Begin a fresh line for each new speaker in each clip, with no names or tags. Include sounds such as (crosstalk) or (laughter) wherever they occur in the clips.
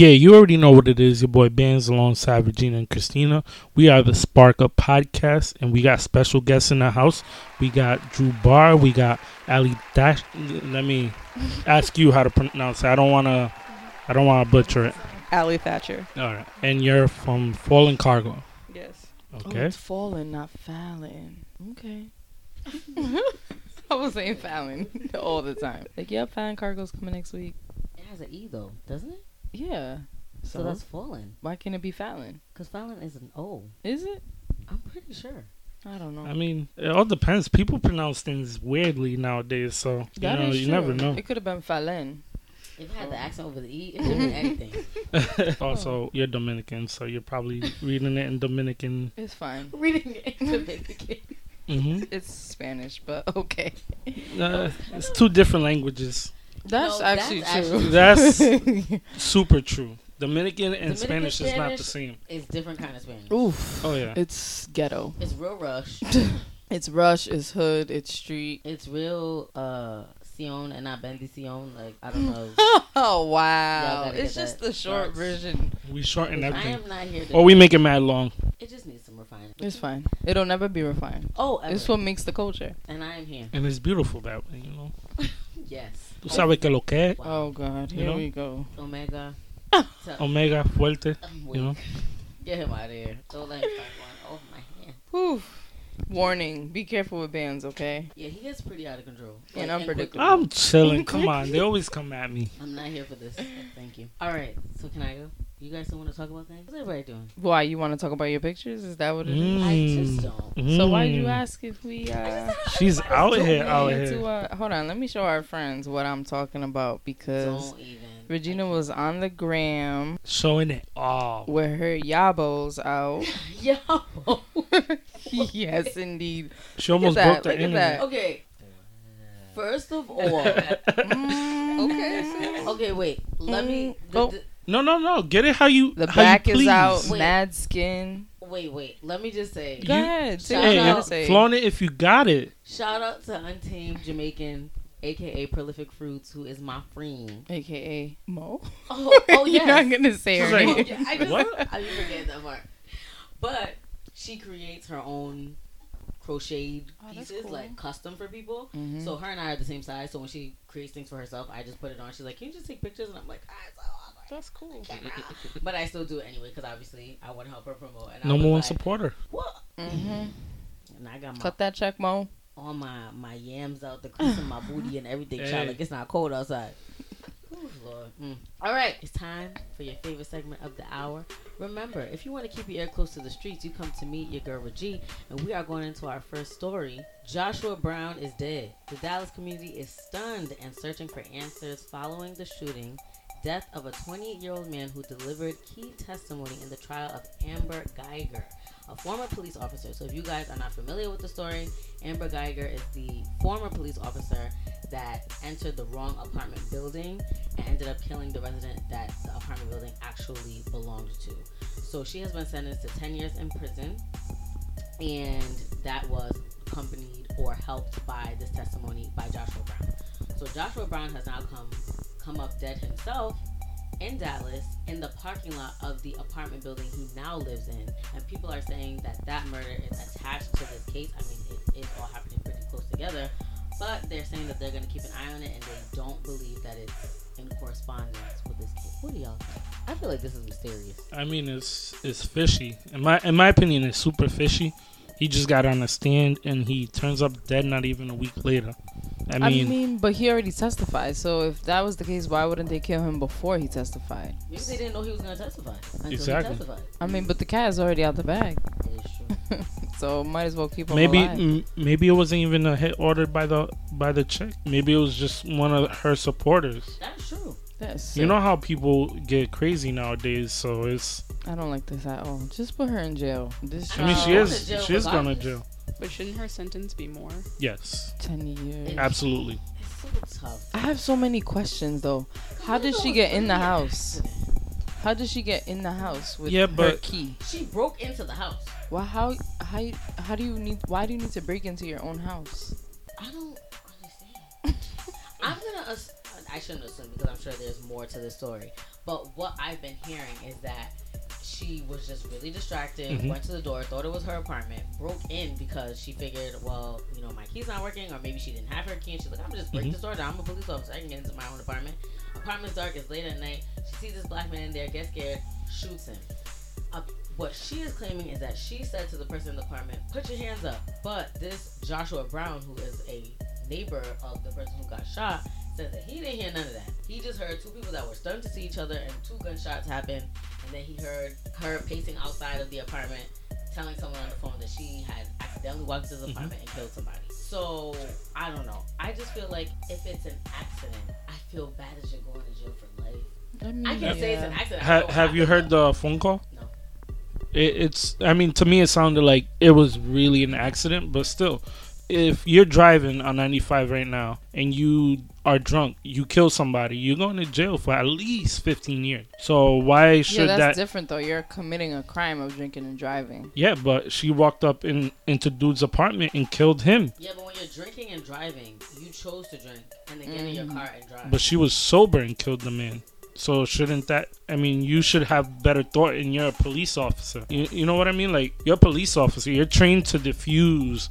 Yeah, you already know what it is. Your boy Bands alongside Regina and Cristina. We are the Spark Up Podcast, and we got special guests in the house. We got Drew Barr. We got Ali Dash. Let me (laughs) ask you how to pronounce it. I don't want to. I don't want to butcher it.
Ally Thatcher.
All right. And you're from Fallen Cargo.
Yes. Oh,
Okay.
it's Fallen, not Fallon. Okay. (laughs) I was saying Fallon (laughs) all the time. Like, yep, Fallon Cargo's coming next week.
It has an E though, doesn't it?
Yeah.
So,
So,
that's Fallen.
why can't it be Fallon?
Because Fallon is an O.
Is it?
I'm pretty sure.
I don't know.
I mean, it all depends. People pronounce things weirdly nowadays, so you
That
know,
is
you never know.
It could have been Fallon.
If it had the accent over the E, it (laughs) could be anything. (laughs)
also, you're Dominican, so you're probably (laughs) reading it in Dominican.
It's fine.
Reading it in Dominican.
hmm
It's Spanish, but okay.
Uh, it's two different languages.
That's
No,
actually
that's
true.
That's (laughs) super true. Dominican and
Dominican
Spanish is not the same.
It's different kind of Spanish.
Oof.
Oh yeah.
It's ghetto.
It's real rush. (laughs)
It's rush, it's hood, it's street.
It's real uh Sion and not bendición. Like I don't know.
Oh (laughs) wow! It's just the short
starch.
version.
We shorten everything.
I
everything.
am not here to.
Or we make it mad long.
It just needs some refining.
It's fine. It'll never be refined.
Oh, ever.
It's what makes the culture.
and I am here.
And it's beautiful that way, you know.
Yes.
Tú sabes que lo que es.
Oh god,
You
here
know?
we go.
Omega. So- (laughs)
Omega fuerte, you know. (laughs)
Get him out of here. Don't let him find one. Oh my hand.
Whew. Warning: Be careful with bands, okay?
Yeah, he gets pretty out of control.
And unpredictable.
I'm chilling. Come on. (laughs) They always come at me.
I'm not here for this. Thank you. All right. So can I go? You guys don't want to talk about things? What's everybody doing?
Why you want to talk about your pictures? Is that what it is?
I
Mm.
just don't.
So why did you
Mm.
ask if we? uh
She's out here, out here.
to, uh, hold on, let me show our friends what I'm talking about because
Don't even.
Regina was on the gram
Showing it all.
with her yabos out. (laughs)
Yo. (laughs)
yes, indeed.
She almost
that,
broke the
look at
internet.
that.
okay. First of (laughs) all,
Mm,
okay. Okay, wait. Let me.
Mm,
The,
oh.
the-
No, no, no. Get it how you.
The
how you
back is out,
Wait.
mad skin.
wait, wait. Let me just say.
Go
You-
ahead, say
Shout
what you
Hey,
out.
say.
flaunt it if you got it.
Shout out to Untamed Jamaican, aka Prolific Fruits, who is my friend.
AKA Mo.
Oh, (laughs) oh
You're not gonna say her
She's like,
name. (laughs)
I just,
What?
I didn't forget that part. But she creates her own crocheted
Oh,
pieces,
cool.
like custom for people.
Mhm.
So her and I are the same size. So when she creates things for herself, I just put it on. She's like, "Can you just take pictures?" And I'm like, "Ah, it's so awkward."
That's cool. (laughs)
But I still do it anyway because obviously I want to help her promote. And I
Number
was
one
like,
supporter.
What?
hmm
And I got my
Cut that check, Mo.
all my my yams out, the crease of my booty and everything.
Hey.
Child, like it's not cold outside. Ooh, Lord. Mm. All right, it's time for your favorite segment of the hour. Remember, if you want to keep your ear close to the streets, you come to meet your girl Reggie, and we are going into our first story. Joshua Brown is dead. The Dallas community is stunned and searching for answers following the shooting. Death of a 28-year-old man who delivered key testimony in the trial of Amber Guyger, a former police officer. So if you guys are not familiar with the story, Amber Guyger is the former police officer that entered the wrong apartment building and ended up killing the resident that the apartment building actually belonged to. So she has been sentenced to 10 years in prison, and that was accompanied or helped by this testimony by Joshua Brown. So Joshua Brown has now come come up dead himself in Dallas in the parking lot of the apartment building he now lives in, and people are saying that that murder is attached to this case. I mean, it is all happening pretty close together, but they're saying that they're going to keep an eye on it, and they don't believe that it's in correspondence with this case. What do y'all think? I feel like this is mysterious.
I mean, it's it's fishy. In my in my opinion, it's super fishy. He just got on the stand and he turns up dead not even a week later. I
I
mean,
mean, but he already testified. So if that was the case, why wouldn't they kill him before he testified?
Maybe they didn't know he was going to testify until
Exactly.
he testified.
I mean, but the cat is already out the bag,
It is true.
so might as well keep him
maybe
alive.
m- maybe it wasn't even a hit ordered by the by the chick. Maybe it was just one of her supporters.
That's true.
That's
You know how people get crazy nowadays, so it's.
I don't like this at all. Just put her in jail. This
I mean, she
going
is
to
she is going to jail.
But shouldn't her sentence be more?
Yes,
ten years.
absolutely.
It's so tough.
I have so many questions though. How did she get in the house? How did she get in the house with
Yeah,
her
but-
key?
She broke into the house.
Well, how how you- how do you need? Why do you need to break into your own house?
I don't understand. (laughs) I'm gonna. ass- I shouldn't assume because I'm sure there's more to the story. But what I've been hearing is that she was just really distracted,
Mhm.
went to the door, thought it was her apartment, broke in because she figured, well, you know, my key's not working, or maybe she didn't have her key, and she's like, I'm gonna just break
Mhm.
this door down. I'm a police officer. I can get into my own apartment. Apartment's dark. It's late at night. She sees this black man in there, gets scared, shoots him. Uh, what she is claiming is that she said to the person in the apartment, "Put your hands up." But this Joshua Brown, who is a neighbor of the person who got shot, says that he didn't hear none of that. He just heard two people that were stunned to see each other, and two gunshots happened. And then he heard her pacing outside of the apartment, telling someone on the phone that she had accidentally walked into the
Mhm.
apartment and killed somebody. So I don't know. I just feel like if it's an accident, I feel bad as you're going to jail for life.
I, mean,
I can say it's an accident.
Ha- have you heard
know.
the phone call?
No.
It, it's. I mean, to me, it sounded like it was really an accident, but still, if you're driving on 95 right now and you are drunk, you kill somebody, you're going to jail for at least 15 years. So why should Yeah,
that's
that?
different though. You're committing a crime of drinking and driving.
Yeah, but she walked up in into dude's apartment and killed him.
Yeah, but when you're drinking and driving, you chose to drink and then get in your
Mhm.
car and drive.
But she was sober and killed the man. So shouldn't that? I mean, you should have better thought, and you're a police officer. You, you know what I mean? Like you're a police officer. You're trained to diffuse,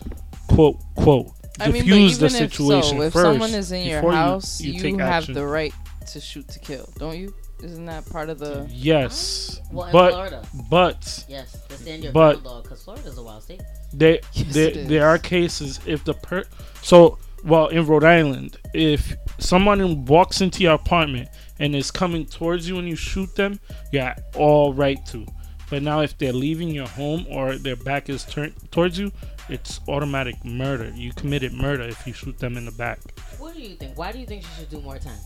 quote quote,
I mean,
diffuse
even
the situation
if so, if
first.
someone is in your
before you-
house,
you
you, have
action.
the right to shoot to kill, don't you? Isn't that part of the?
Yes,
well, in
but
Florida,
but
yes, the stand your
but-
ground law, because Florida's a wild state.
there (laughs)
Yes,
there, there are cases if the per so well in Rhode Island if someone walks into your apartment and is coming towards you and you shoot them, you got all right to. But now if they're leaving your home or their back is turned towards you, it's automatic murder. You committed murder if you shoot them in the back.
What do you think? Why do you think she should do more time?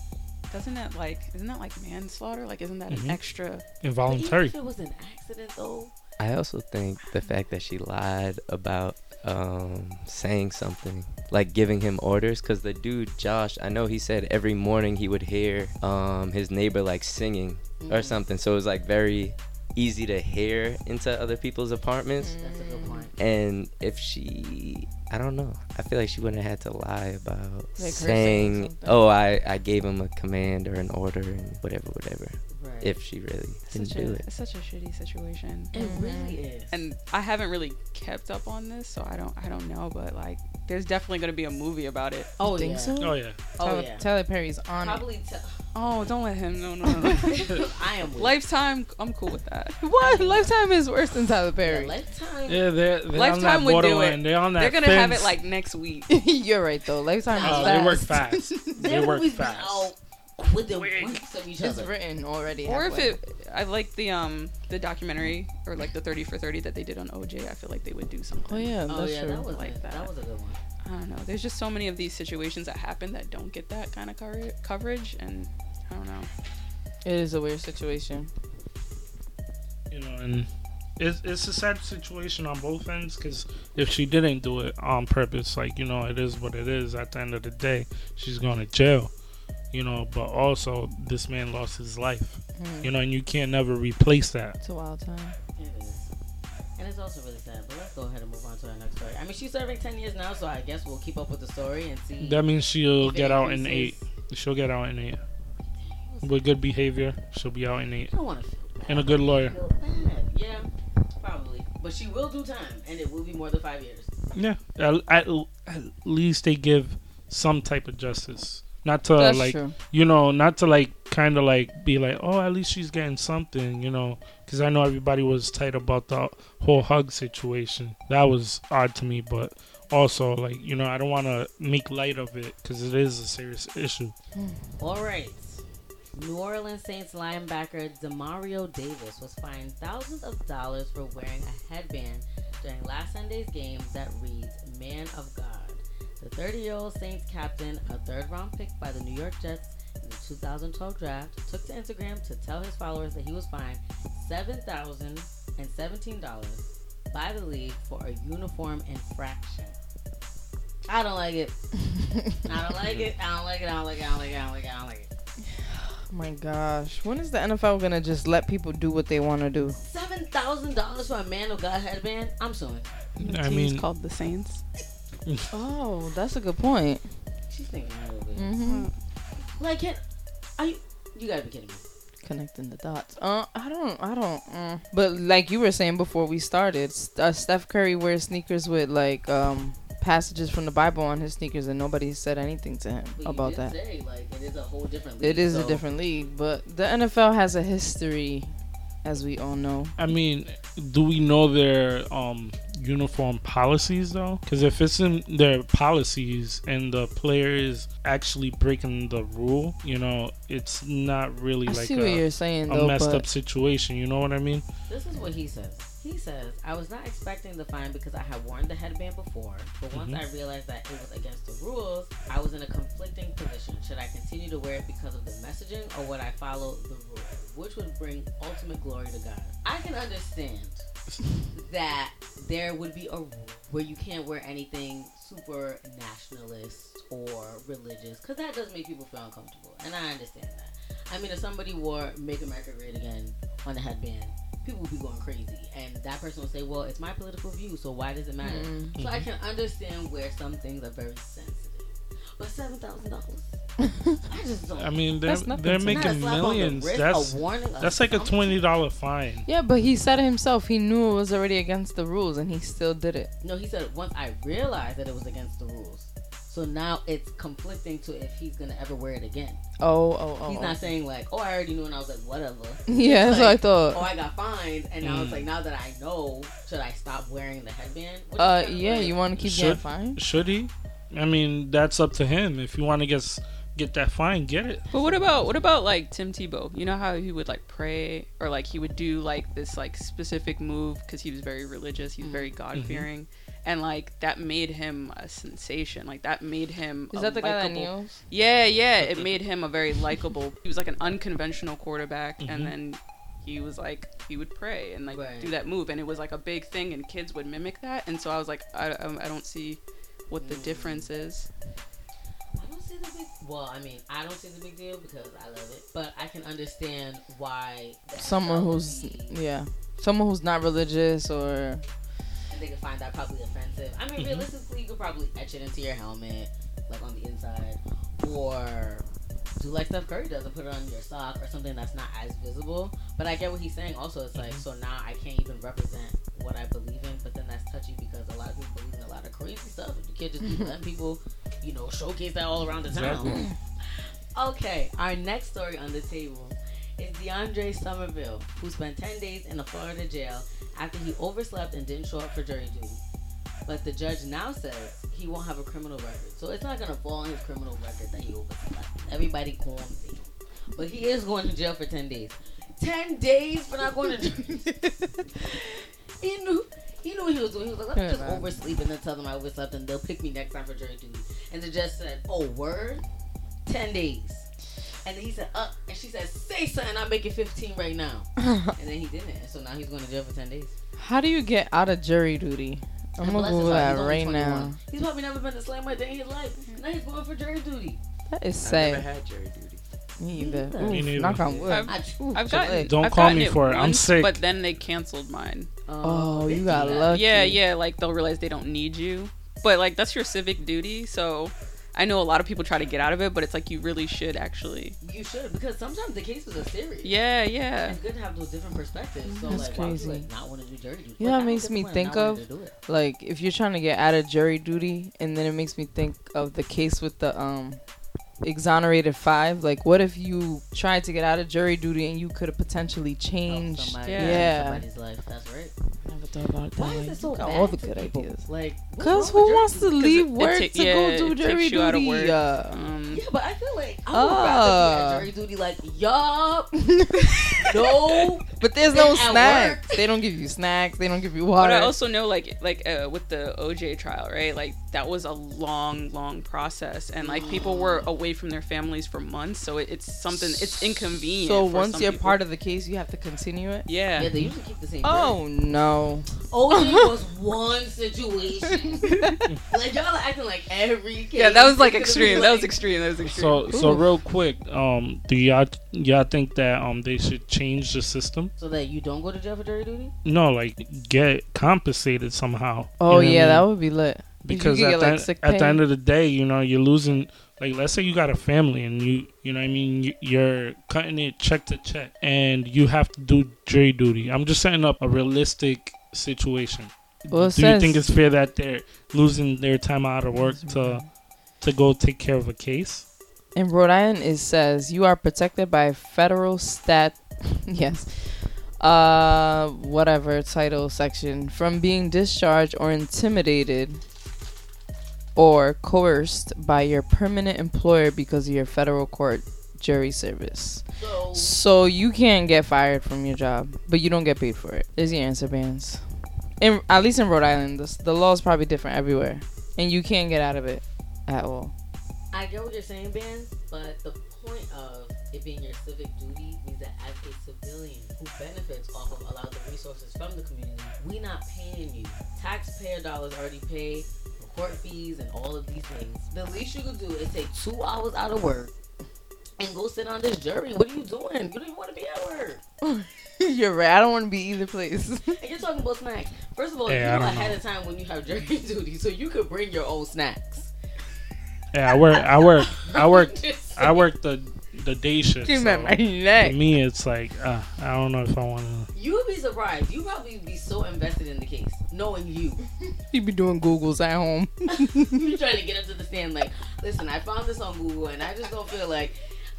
Doesn't that like isn't that like manslaughter? Like isn't that
Mhm.
an extra?
But
Involuntary.
Even if it was an accident, though.
I also think the fact that she lied about um, saying something, like giving him orders, because the dude Josh, I know he said every morning he would hear um, his neighbor like singing or
Mhm.
something, so it was like very easy to hear into other people's apartments.
That's a good point.
And if she, I don't know, I feel like she wouldn't have had to lie about
Like saying
saying, "Oh, I I gave him a command or an order and whatever, whatever."
Right.
If she really didn't
Such
do
a,
it.
it's such a shitty situation.
it
Mhm.
really is.
And I haven't really kept up on this, so I don't I don't know. But like, there's definitely gonna be a movie about it.
oh you
think
yeah.
so?
Oh yeah.
Oh
Tyler,
yeah.
Tyler Perry's on
Probably. T-
Oh, don't let him. No, no, no. (laughs) (laughs)
I am. With
Lifetime. I'm cool with that. (laughs)
What? Lifetime is worse than Tyler
Yeah,
Perry.
Lifetime.
Yeah, they're, they're on
Lifetime
that
would do it.
They're on that.
They're gonna have it like next week.
You're right though. Lifetime
Oh,
fast.
they work fast. they work fast.
out within
Quick.
weeks of each
It's
other.
written already.
or if it, I like the um the documentary or like the 30 for 30 that they did on OJ. I feel like they would do something.
Oh yeah,
Oh yeah,
true.
that was
Like
that.
that.
was a good one.
I don't know. There's just so many of these situations that happen that don't get that kind of cover- coverage, and I don't know.
It is a weird situation.
you know, and it's it's a sad situation on both ends because if she didn't do it on purpose, like you know, it is what it is. At the end of the day, she's going to jail. You know, but also this man lost his life.
Hmm.
You know, and you can't never replace that.
It's a wild time.
And it's also really sad. But let's go ahead and move on to our next story. I mean, she's serving 10 years now, so I guess we'll keep up with the story and see.
That means she'll get out in eight. She'll get out in eight with good behavior. She'll be out in eight
I don't want to feel bad.
and a good lawyer.
Yeah, probably. But she will do time, and it will be more than five years.
Yeah, at, at, at least they give some type of justice. Not to
That's
like
true.
you know, not to like kind of like be like, oh, at least she's getting something, you know, because I know everybody was tight about the whole hug situation. That was odd to me, but also like you know, I don't want to make light of it because it is a serious issue. Hmm.
All right. New Orleans Saints linebacker Demario Davis was fined thousands of dollars for wearing a headband during last Sunday's game that reads "Man of God." The 30-year-old Saints captain, a third-round pick by the New York Jets in the 2012 draft, took to Instagram to tell his followers that he was fined seven thousand and seventeen dollars by the league for a uniform infraction. I don't like it. I don't like it. I don't like it. I don't like it. I don't like it. I don't like it. I don't like it.
Oh (sighs) my gosh, when is the NFL gonna just let people do what they want to do?
Seven thousand dollars for a man of God headband. I'm suing.
The
I
team's
mean-
called the Saints.
Oh, that's a good point.
She's thinking a little bit.
hmm
Like, can, are you? You gotta be kidding me.
Connecting the dots. Uh, I don't, I don't. Uh. But like you were saying before we started, uh, Steph Curry wears sneakers with like um passages from the Bible on his sneakers, and nobody said anything to him
But
about that.
Say, like, it is a whole different. League,
It is a different league, but the NFL has a history, as we all know.
I mean, do we know their um uniform policies though? Because if it's in their policies and the player is actually breaking the rule, you know, it's not really
I
like
see what
a,
you're saying
a
though,
messed
but
up situation. You know what I mean?
This is what he says. He says, I was not expecting the fine because I had worn the headband before, but once
Mhm.
I realized that it was against the rules, I was in a conflicting position. Should I continue to wear it because of the messaging or would I follow the rules? Which would bring ultimate glory to God? I can understand (laughs) that there would be a rule where you can't wear anything super nationalist or religious because that does make people feel uncomfortable, and I understand that. I mean, if somebody wore "Make America Great Again" on the headband, people would be going crazy, and that person would say, "Well, it's my political view, so why does it matter?"
Mm.
So I can understand where some things are very sensitive, but seven thousand dollars, (laughs) I just don't.
I mean, they're
That's
they're
to me.
Not a
making
slap on the
millions.
wrist,
that's that's like a twenty dollar fine.
yeah, but he said it himself. He knew it was already against the rules, and he still did it.
No, he said once I realized that it was against the rules. So now it's conflicting to if he's gonna ever wear it again.
Oh, oh, oh.
He's
oh.
not saying like, "Oh, I already knew," and I was like, "Whatever." (laughs)
Yeah, that's what I
thought. Oh. I got fined, and now it's
Mm.
like, now that I know, should I stop wearing the headband? Which
Uh,
kinda
yeah,
weird.
you want to keep
Should-
getting fined?
Should he? I mean, that's up to him. If you want to get get that fine, get it.
But what about what about like Tim Tebow? You know how he would like pray or like he would do like this like specific move because he was very religious. He was very God fearing, and like that made him a sensation. Like that made him.
Is
a
that the guy that
likable-
kneels?
Yeah, yeah. It made him a very likable. He was like an unconventional quarterback,
Mhm.
and then he was like he would pray and like
Right.
do that move, and it was like a big thing, and kids would mimic that. And so I was like, I, I, I don't see what the
Mm.
difference is.
I don't see the big. Well, I mean, I don't see the big deal because I love it, but I can understand why
Someone who's
be-
yeah, someone who's not religious or
and they could find that probably offensive. I mean,
Mhm.
realistically, you could probably etch it into your helmet, like on the inside, or do like Steph Curry does and put it on your sock or something that's not as visible. But I get what he's saying. Also, it's like so now I can't even represent what I believe in. But then that's touchy because a lot of people believe in a lot of crazy stuff, and you can't just be (laughs) letting people, you know, showcase that all around the town.
Exactly. (laughs)
Okay, our next story on the table is DeAndre Somerville, who spent 10 days in a Florida jail after he overslept and didn't show up for jury duty. But the judge now says he won't have a criminal record. So it's not going to fall on his criminal record that he overslept. Everybody calm down. But he is going to jail for 10 days. 10 days for not going to jury (laughs) He knew. He knew what he was doing. He was like, let me just oversleep and then tell them I overslept and they'll pick me next time for jury duty. And the judge said, oh, word? 10 days. And then he said, "Up," and she said, say something, I'll make it 15 right now. (laughs) and then he didn't. So now he's going to jail for 10 days.
how do you get out of jury duty? I'm
And
gonna
bless his
Google
heart,
that right
21.
now.
He's probably never been to slam my day in his life. Mm-hmm. Now he's going for jury duty.
That is sad.
I never
sad.
had jury duty.
Me either.
Me
Oof,
neither.
knock on wood.
I've-
I,
Ooh,
I've
chillax.
gotten.
Don't
I've
call
gotten
me
it
for it. I'm
once,
sick.
But then they canceled mine.
Oh, oh
they
you got
that.
lucky.
Yeah, yeah. Like they'll realize they don't need you, but like that's your civic duty. So I know a lot of people try to get out of it, but it's like you really should actually.
You should, because sometimes the cases are serious.
Yeah, yeah.
It's good to have those different perspectives. So,
That's
like, why would you
crazy.
like, not want to do jury duty?
You know what makes me think of?
wanting to do it.
Like if you're trying to get out of jury duty, and then it makes me think of the case with the um exonerated five. Like, what if you tried to get out of jury duty and you could have potentially changed?
somebody,
Yeah.
change
Yeah.
somebody's life. That's right.
Never thought about that
Why is it so
got
bad
all the good
people?
ideas.
Like,
Cause who wants to leave work
ta-
to
yeah,
go do jury
you out of
duty?
work.
Uh,
Um,
Yeah, but I feel like I would rather be
Ah.
at jury duty. Like, yup, (laughs) no,
but there's no
at
snacks.
work-
they don't give you snacks. They don't give you water. But.
I also know, like, like uh, with the OJ trial, right? Like that was a long, long process, and like people were away from their families for months, so it, it's something. It's inconvenient.
so
for
once
some
you're
people.
part of the case, you have to continue it.
yeah,
yeah, they usually keep the same.
Oh no!
OJ (laughs) was one situation. (laughs) like y'all are acting like every. Case
yeah, that was like
is gonna
extreme. That was extreme. That was extreme.
So so real quick, um, do y'all y'all think that um they should change the system?
So that you don't go to jail for jury duty.
No, like get compensated somehow.
Oh
You know what I
yeah,
mean?
that would be lit.
because at,
get,
the,
like,
at the end of the day, you know, you're losing like let's say you got a family and you you know what I mean you- you're cutting it check to check and you have to do jury duty. I'm just setting up a realistic situation.
Well,
do you think it's fair that they're losing their time out of work to to go take care of a case?
In Rhode Island, it says you are protected by federal stat. (laughs) yes. Uh, whatever title section from being discharged or intimidated or coerced by your permanent employer because of your federal court jury service.
So
So you can't get fired from your job, but you don't get paid for it. Is your answer, bands. In at least in Rhode Island, the, the law is probably different everywhere, and you can't get out of it at all.
I get what you're saying, Ben, but the point of it being your civic duty means that as a civilian who benefits off of a lot of the resources from the community, we're not paying you. Taxpayer dollars already paid court fees and all of these things. The least you could do is take two hours out of work and go sit on this jury. What are you doing? You don't even want to be at work. (laughs)
You're right. I don't want to be either place. (laughs)
And you're talking about snacks. First of all,
Yeah,
you know
don't
ahead
know.
of time when you have jury (laughs) duty, so you could bring your own snacks.
Yeah, I work. I work. I work. I work the the day shift.
Give
so
me my neck.
for me, it's like uh, I don't know if I want to.
You would be surprised. You probably be so invested in the case, knowing you. (laughs)
You'd be doing Googles at home. (laughs)
you trying to get up to the stand like, listen, I found this on Google and I just don't feel like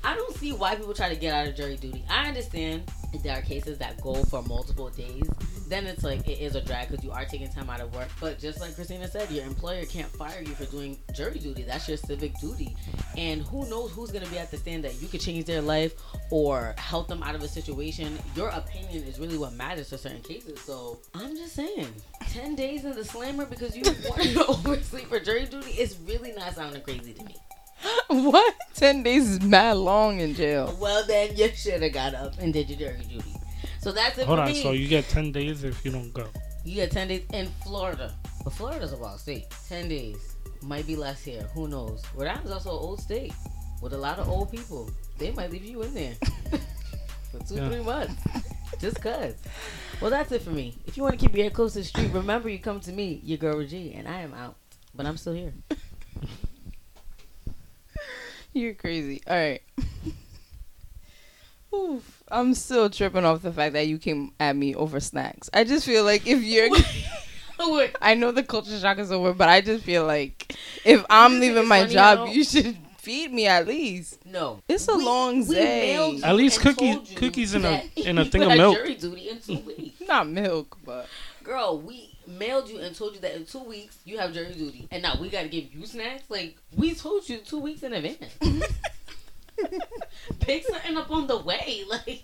I don't see why people try to get out of jury duty. I understand there are cases that go for multiple days. Then it's like it is a drag because you are taking time out of work. But just like Cristina said, your employer can't fire you for doing jury duty. That's your civic duty. And who knows who's gonna be at the stand that you could change their life or help them out of a situation. Your opinion is really what matters for certain cases. So I'm just saying, ten days in the slammer because you (laughs) wanted to oversleep for jury duty is really not sounding crazy to me. (laughs)
what? Ten days is mad long in jail.
Well, then you should have got up and did your jury duty. So that's it
Hold
for
on.
me.
So you get ten days if you don't go.
You get 10 days in Florida. But Florida's a wild state. 10 days. Might be less here. Who knows? Rhode Island's also an old state with a lot of old people. They might leave you in there (laughs) for two,
Yeah.
three months. (laughs) Just cuz. Well, that's it for me. If you want to keep your ear close to the street, remember you come to me, your girl G, and I am out. But I'm still here.
You're crazy. All right. (laughs) Oof. I'm still tripping off the fact that you came at me over snacks. I just feel like if you're,
Wait, (laughs)
I know the culture shock is over, but I just feel like if I'm leaving my job,
how-
you should feed me at least.
no.
It's a long
we
day.
At least cookies- cookies in a- (laughs) in a thing of
had
milk.
Jury duty in two weeks.
Not milk, but
Girl, we mailed you and told you that in two weeks you have jury duty, and now we gotta give you snacks. Like we told you two weeks in advance. (laughs) Pick something up on the way. (laughs) Like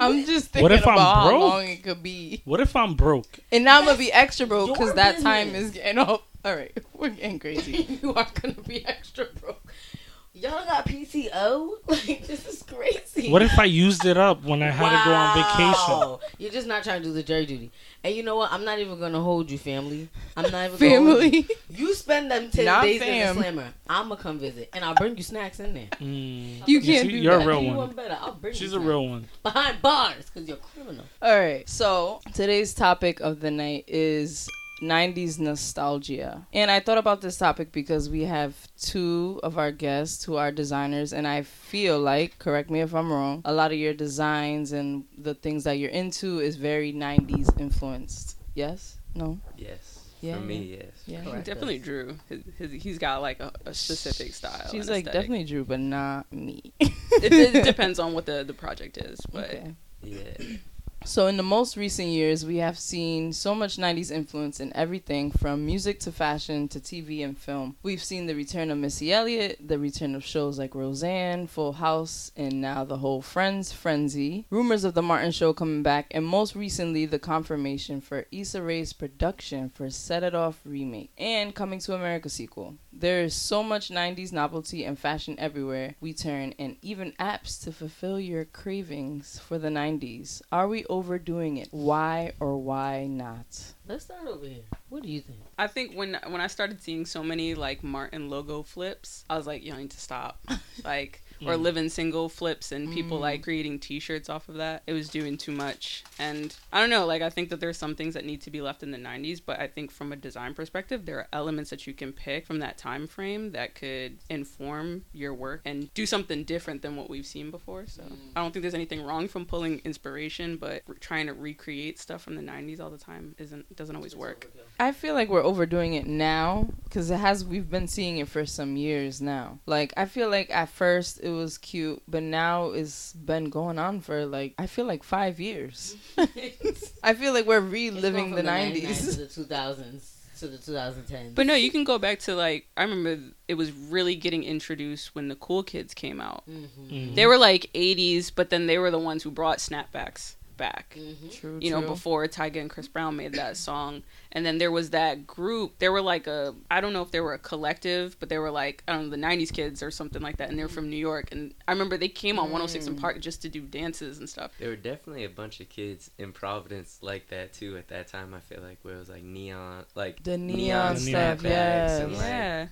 I'm just thinking
What if I'm
about how long it could be.
What if I'm broke?
And now I'm gonna be extra broke because
your
that time is getting up. All right, (laughs) we're getting crazy.
you are gonna be extra broke. Y'all got PTO? (laughs) Like this is crazy.
What if I used it up when I had to go on vacation?
Wow. You're just not trying to do the jury duty. And you know what? I'm not even gonna hold you, family. I'm not even Gonna hold you.
Family.
You spend them ten
Not
days
fam.
in the slammer. I'ma come visit, and I'll bring you snacks in there.
Mm.
You can't
see,
do
you're
that.
a real
I'll give you
one.
better. I'll bring
She's
you
a real one.
behind bars because you're a criminal.
All right. So today's topic of the night is 90s nostalgia. And I thought about this topic because we have two of our guests who are designers and I feel like, correct me if I'm wrong, a lot of your designs and the things that you're into is very 90s influenced. Yes? No?
Yes.
Yeah,
For me, yes.
Yeah.
Correct.
Definitely Drew. His, his, he's got like a, a specific style.
She's like
aesthetic.
definitely Drew, but not me.
It, it (laughs) depends on what the, the project is, but
Okay.
Yeah.
So, in the most recent years, we have seen so much 90s influence in everything from music to fashion to TV and film. We've seen the return of Missy Elliott, the return of shows like Roseanne, Full House, and now the whole Friends frenzy. Rumors of The Martin Show coming back, and most recently, the confirmation for Issa Rae's production for Set It Off remake and Coming to America sequel. There is so much 90s novelty and fashion everywhere we turn, and even apps to fulfill your cravings for the 90s. Are we overdoing it? Why or why not?
Let's start over here. What do you think?
I think when when I started seeing so many like Martin logo flips, I was like, you need to stop. (laughs) like or
Mm.
living single flips and people
Mm.
like creating t-shirts off of that it was doing too much and i don't know like i think that there's some things that need to be left in the 90s but i think from a design perspective there are elements that you can pick from that time frame that could inform your work and do something different than what we've seen before so i don't think there's anything wrong from pulling inspiration but re- trying to recreate stuff from the 90s all the time isn't doesn't always work
I feel like we're overdoing it now because it has. We've been seeing it for some years now. Like I feel like at first it was cute, but now it's been going on for like I feel like five years. (laughs) I feel like we're
It's
reliving
going
the
from 99
nineties.
to the (laughs) 2000s to the 2010s.
But no, you can go back to like I remember it was really getting introduced when the cool kids came out.
Mm-hmm.
Mhm.
They were like 80s, but then they were the ones who brought snapbacks back.
Mm-hmm.
True.
You know,
true.
before Tyga and Chris Brown made that song. And then there was that group. There were like a I don't know if they were a collective, but they were like I don't know, the 90s kids or something like that and they're from New York and I remember they came on 106 in
Mm.
Park just to do dances and stuff.
There were definitely a bunch of kids in Providence like that too at that time. I feel like where it was like neon, like
The neon
stuff,
snapbacks
yes.
and, like,
Yeah.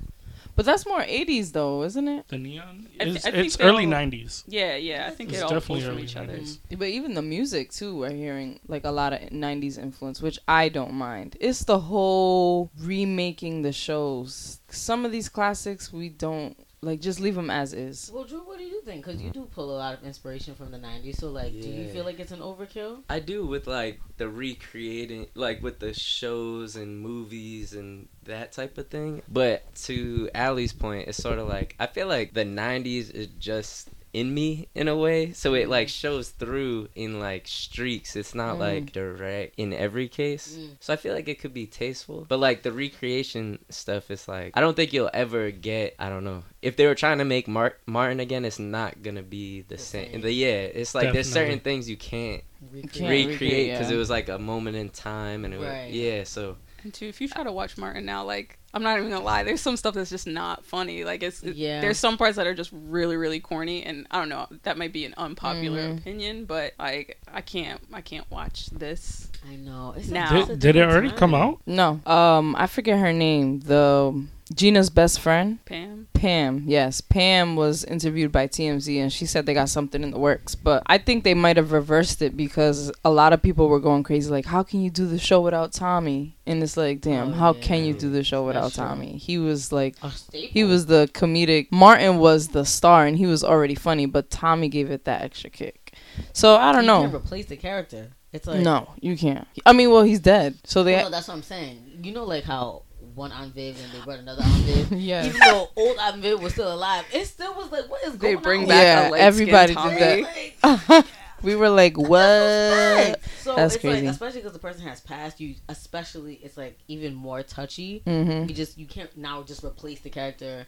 But that's more eighties though, isn't it?
The neon.
I thi-
It's,
I
it's early
all-
'90s.
Yeah, yeah. I think
It's
it all
definitely
pulls from
early
each other.
90s. Mm.
But even the music too, we're hearing like a lot of '90s influence, which I don't mind. It's the whole remaking the shows. Some of these classics we don't like. Just leave them as is.
Well, Drew, what do you think? Because you do pull a lot of inspiration from the 90s. So, like, do you feel like it's an overkill?
I do with like the recreating, like with the shows and movies and that type of thing. But to Ally's point, it's sort of like I feel like the '90s is just in me in a way, so it like shows through in like streaks. It's not
Mm.
like direct in every case.
Mm.
So I feel like it could be tasteful, but like the recreation stuff is like I don't think you'll ever get. I don't know if they were trying to make Mar- Martin again, it's not gonna be the,
The
same.
same.
The, yeah, it's like there's certain things you can't
Can't
Recreate.
recreate because
yeah.
it was like a moment in time and it was yeah. So
And two, if you try to watch Martin now, like I'm not even gonna lie, there's some stuff that's just not funny. Like it's
Yeah.
there's some parts that are just really really corny, and I don't know. That might be an unpopular
Mhm.
opinion, but like I can't I can't watch this.
I know. It's
Now.
a- it's a
Did, did it
different
already come out?
No, um, I forget her name. The Gina's best friend.
Pam,
Pam, yes. Pam was interviewed by TMZ and she said they got something in the works. But I think they might have reversed it because a lot of people were going crazy like, how can you do the show without Tommy? And it's like, damn,
Oh,
how
yeah.
can you do the show without
That's true.
Tommy? He was like, he was the comedic. Martin was the star and he was already funny, but Tommy gave it that extra kick. So I don't
you
know.
can't replace the character. It's like
no, you can't. I mean, well, he's dead. So they.
No, that's what I'm saying. You know, like how one Aunt Viv and they brought another Aunt Viv. (laughs)
yeah.
Even though old Aunt Viv was still alive, it still was like, what is going on?
they bring
on?
back
Yeah,
a light
everybody did
Tommy.
that.
Like, (laughs)
we were like, what?
Right. So
That's
it's
crazy.
like, especially because the person has passed, you especially it's like even more touchy.
hmm
You just you can't now just replace the character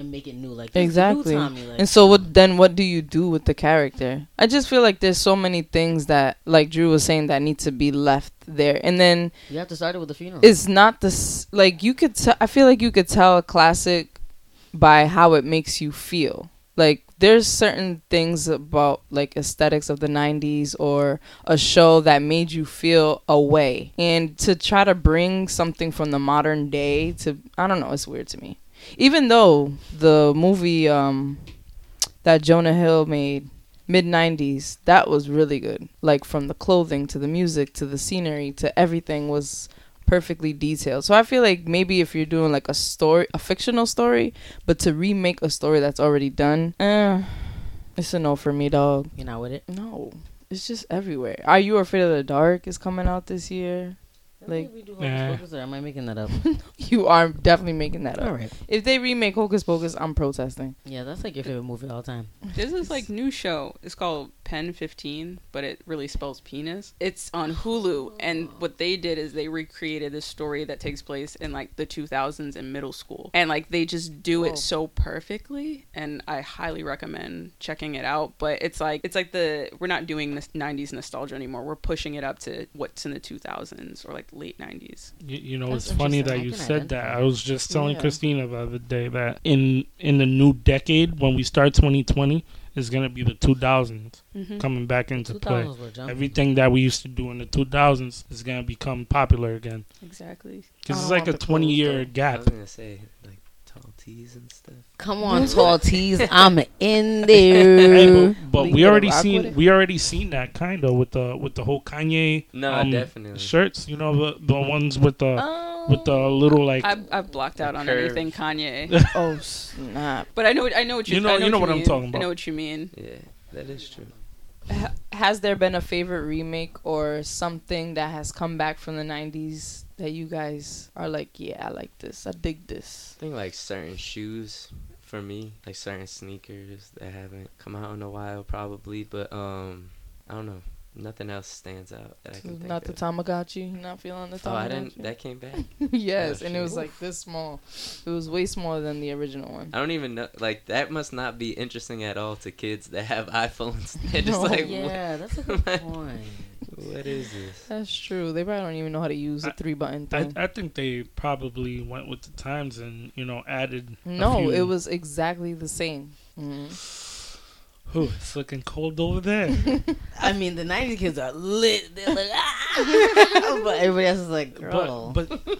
and make it new. Like
Exactly.
new Tommy. Like,
And so what then what do you do with the character? I just feel like there's so many things that like Drew was saying that need to be left there. And then
you have to start it with the funeral.
it's not this like you could t- I feel like you could tell a classic by how it makes you feel. Like there's certain things about like aesthetics of the 90s or a show that made you feel a way. And to try to bring something from the modern day to I don't know, it's weird to me. Even though the movie um that Jonah Hill made mid 90s that was really good. Like from the clothing to the music to the scenery to everything was perfectly detailed. So i feel like maybe if you're doing like a story a fictional story but to remake a story that's already done eh, it's a no for me dog.
You're not with it.
no. It's just everywhere. Are you afraid of the dark is coming out this year Like-
we do
Nah.
Hocus Pocus, or am I making that up? (laughs)
you are definitely making that up
All right.
if they remake hocus pocus i'm protesting
Yeah, that's like your favorite movie of all time.
This is like (laughs) new show. It's called Pen 15, but it really spells penis. It's on Hulu, and oh. what they did is they recreated this story that takes place in like the 2000s in middle school, and like they just do
Whoa.
it so perfectly. And I highly recommend checking it out. But it's like it's like the we're not doing this 90s nostalgia anymore. We're pushing it up to what's in the 2000s or like late 90s.
You, you know,
That's
it's funny that
I
you
can
said that. I was just telling
Yeah.
Cristina the other day that in in the new decade, when we start 2020, is gonna be the 2000s
Mm-hmm.
coming back into
Two
play.
thousands were jumping.
Everything that we used to do in the 2000s is gonna become popular again
Exactly.
because
I
it's like a 20 year
though.
I
gap.
was gonna say like tall tees and stuff.
Come on, tall tees. I'm in (laughs)
Hey,
there.
but, but
We
we already seen we already seen that kind of with the with the whole Kanye
No,
um,
definitely.
shirts. You know the the ones with the
Oh.
with the little like
I've, I've blocked out on
Curve.
anything Kanye, (laughs)
oh snap!
but I know I know what you,
You know-
I know,
you know
what,
what I'm
mean.
talking
I know what you mean.
Yeah, that is true.
Ha- has there been a favorite remake or something that has come back from the '90s that you guys are like, yeah, I like this, I dig this?
I think like certain shoes for me, like certain sneakers that haven't come out in a while, probably. But um, I don't know. Nothing else stands out that I can think
Not the
of.
Tamagotchi. Not feeling the Tamagotchi.
Oh, I didn't. That came back. (laughs)
yes,
Oh,
and it was like this small. It was way smaller than the original one.
I don't even know. Like that must not be interesting at all to kids that have (laughs) iPhones. (laughs) They're just
No.
like,
yeah, that's a good point.
what, what is this?
That's true. They probably don't even know how to use the
I-
three button
I,
thing.
I think they probably went with the times and you know added. a
no,
few-
it was exactly the same. hmm
Ooh, it's looking cold over there. (laughs)
I mean, the '90s kids are lit. They're like, (laughs) ah! but everybody else is like, girl.
but but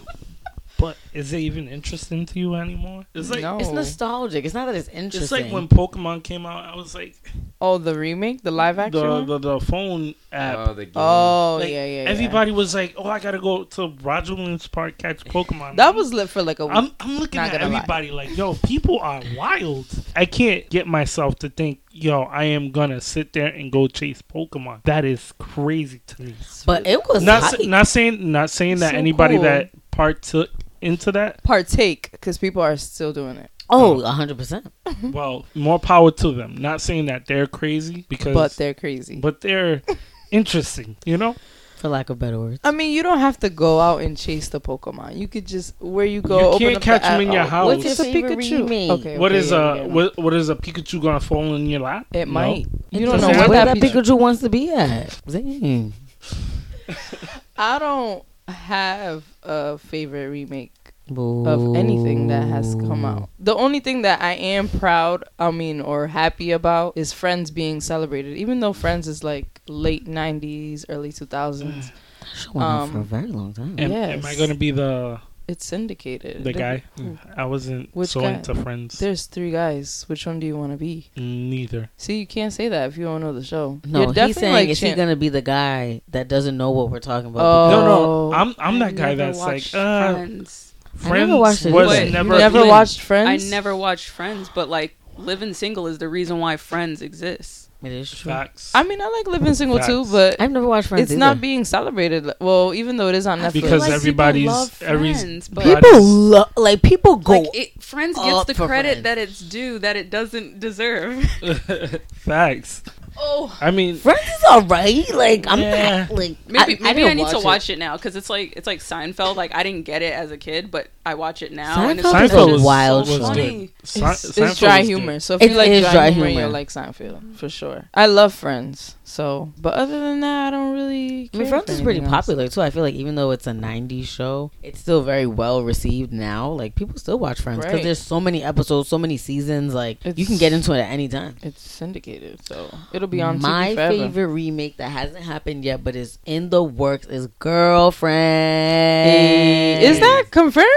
but is it even interesting to you anymore? It's like
no.
it's nostalgic. It's not that it's interesting.
it's like when Pokemon came out. I was like
Oh, the remake, the live action.
the,
one?
the the phone app.
Oh, the game.
oh
Like,
yeah, yeah, yeah.
Everybody was like, "Oh, I gotta go to Roger Williams Park catch Pokemon."
That was lit for like a week.
I'm I'm looking
Not
at
gonna lie.
everybody like, "Yo, people are wild." I can't get myself to think, "Yo, I am gonna sit there and go chase Pokemon." That is crazy to me.
but it was
Not
hype.
sa- not saying not saying that
So
anybody
cool.
that partook into that.
partake because people are still doing it,
oh, hundred percent.
Well, more power to them. Not saying that they're crazy because,
but they're crazy.
but they're (laughs) interesting. You know.
For lack of better words.
I mean, you don't have to go out and chase the Pokemon. You could just where you go.
You
open
can't
up the
catch 'em
app-
in your
oh,
house.
What's
It's
your
a
favorite
Pikachu.
remake?
Okay,
What
okay,
is
yeah,
uh
yeah, yeah.
what what is a Pikachu gonna fall in your lap?
It
No.
might. You don't know
have
where
where
that
that
Pikachu.
Pikachu wants to be at. Dang. (laughs)
I don't have a favorite remake
Boo.
of anything that has come out. The only thing that I am proud, I mean, or happy about is Friends being celebrated. Even though Friends is like late '90s, early 2000s, (sighs)
Show went on for a
um,
very long time.
Am, am I gonna be the
it's syndicated.
the
There-
guy? I wasn't
Which
so
guy?
into Friends.
There's three guys. Which one do you want to be?
Neither.
See, you can't say that if you don't know the show.
No,
You're
he's
definitely,
saying
like,
is he gonna be the guy that doesn't know what we're talking about?
Oh.
No, no. I'm I'm that guy that's like uh,
Friends.
I never watched it
was.
You
never.
never
Flynn.
watched
I never watched Friends, but like living single is the reason why Friends exists.
It is true.
Facts.
I mean, I like Living Single too, but
I've never watched Friends.
it's
either.
not being celebrated. Well, even though it is on Netflix.
because
like
everybody's
people love
every
Friends, but
people lo- like people go.
like it, Friends gets the credit
Friends.
that it's due that it doesn't deserve. (laughs) (laughs)
facts.
Oh,
I mean,
Friends is alright. Like I'm
Yeah.
not, like
Maybe
I,
maybe I,
didn't
need to
it.
watch it, now because it's like it's like Seinfeld. Like I didn't get it as a kid, but I watch it now. and it's
Seinfeld
just
is
was,
wild
was
funny.
good. Se-
it's, it's dry
was
humor. So if
It
you like
is
dry,
dry
humor,
humor.
you'll like Seinfeld for sure. I love Friends. So, but other than that, I don't really.
I mean, Friends
for
is pretty
else.
popular too. I feel like even though it's a '90s show, it's still very well received now. Like people still watch Friends because
Right.
there's so many episodes, so many seasons. Like you can get into it at any time.
It's syndicated, so it'll be on
My
TV forever.
favorite remake that hasn't happened yet, but is in the works, is Girlfriend.
Hey, is that confirmed?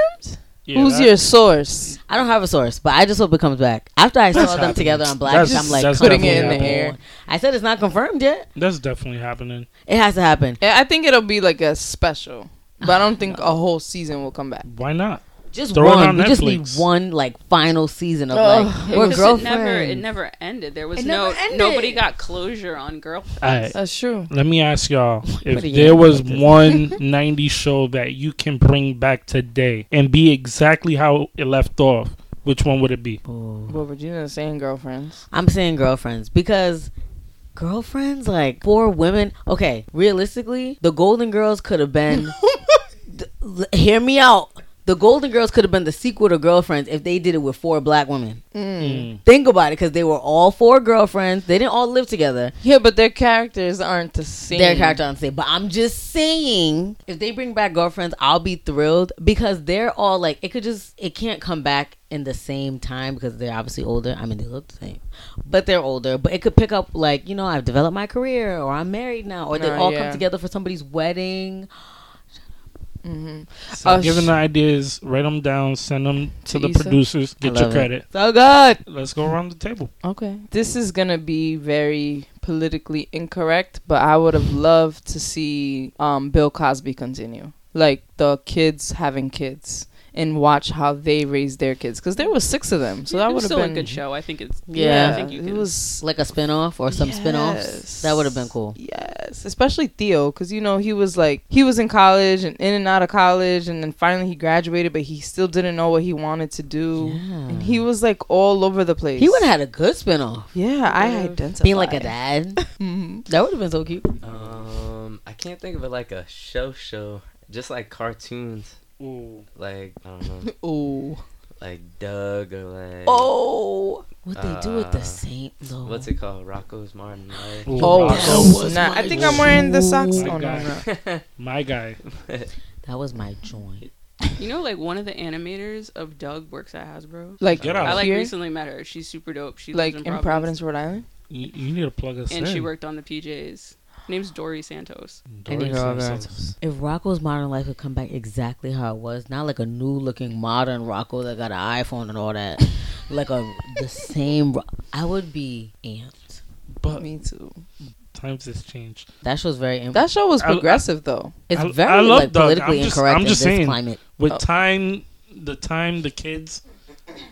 Yeah,
Who's
that-
your source?
I don't have a source, but I just hope it comes back. After I
That's
saw them
happening.
together on Black,
That's-
I'm like
that's
putting it in
definitely
the
happening.
air.
I said it's not confirmed yet.
That's definitely happening.
It has to happen.
Yeah, I think it'll be like a special, but I don't (sighs) think a whole season will come back.
Why not?
Just
Throw
one.
on
We just need one like final season of
Ugh.
like
It
we're girlfriends.
It never, it never ended. There was
It
no
never ended.
nobody got closure on girlfriends.
Alright.
That's true.
Let me ask y'all (laughs) if
What are
there was
do?
one (laughs) 90s show that you can bring back today and be exactly how it left off, which one would it be?
Ooh.
Well, Regina's saying girlfriends.
I'm saying girlfriends because girlfriends like four women. Okay, realistically, the Golden Girls could have been. (laughs) th- l- hear me out. The Golden Girls could have been the sequel to Girlfriends if they did it with four black women.
Mm.
Think about it, because they were all four girlfriends. They didn't all live together.
Yeah, but their characters aren't the same.
Their character on same. But I'm just saying, if they bring back girlfriends, I'll be thrilled because they're all like, it could just, it can't come back in the same time because they're obviously older. I mean, they look the same, but they're older. But it could pick up like, you know, I've developed my career, or I'm married now, or they
Nah,
all
yeah.
come together for somebody's wedding.
Mm-hmm.
So
Uh,
giving
sh-
the ideas, write them down, send them to,
To
the
Issa?
producers, get your
love it.
credit.
So good.
Let's go around the table.
Okay. This is gonna be very politically incorrect, but I would have loved to see um, Bill Cosby continue, like the kids having kids, and watch how they raise their kids, because there was six of them, so
Yeah,
that would have been
a good show. I think it's
Yeah.
I think you
it
can.
was
Like a spin-off or some spin-offs. That would have been cool.
Yes, especially Theo, because you know he was like he was in college and in and out of college, and then finally he graduated, but he still didn't know what he wanted to do,
Yeah.
and he was like all over the place.
He would have had a good spin-off.
Yeah, I
would've.
identify
Being like a dad. (laughs)
Mhm.
That would have been so cute.
Um, I can't think of it like a show show, just like cartoons,
Ooh.
like I don't know, (laughs)
Oh,
like Doug or like
oh,
What they do with the
uh, Saint
same though?
what's it called, Rocko's Modern Life.
Ooh,
oh,
Rocco
snap!
was
I
my
think I'm wearing the socks.
My
Oh
guy.
no.
My guy. (laughs)
That was my joint.
You know, like one of the animators of Doug works at Hasbro.
like
Get out.
I like
here,
recently met her. She's super dope. She
like
lives
in Providence, Rhode Island.
You, you need to plug us
and
in.
she worked on the PJs. Her name's Dory Santos.
Dory
Any
Santos.
If Rocko's Modern Life could come back exactly how it was, not like a new looking modern Rocko that got an iPhone and all that, (laughs) like a the same, I would be amped.
But
Me too.
times has changed.
That show's very. Im-
That show was
I- I-
progressive though.
it's
I-
very
I love
like politically
I'm just-
incorrect
I'm
in
just
this
saying.
climate.
With
Oh.
time, the time the kids,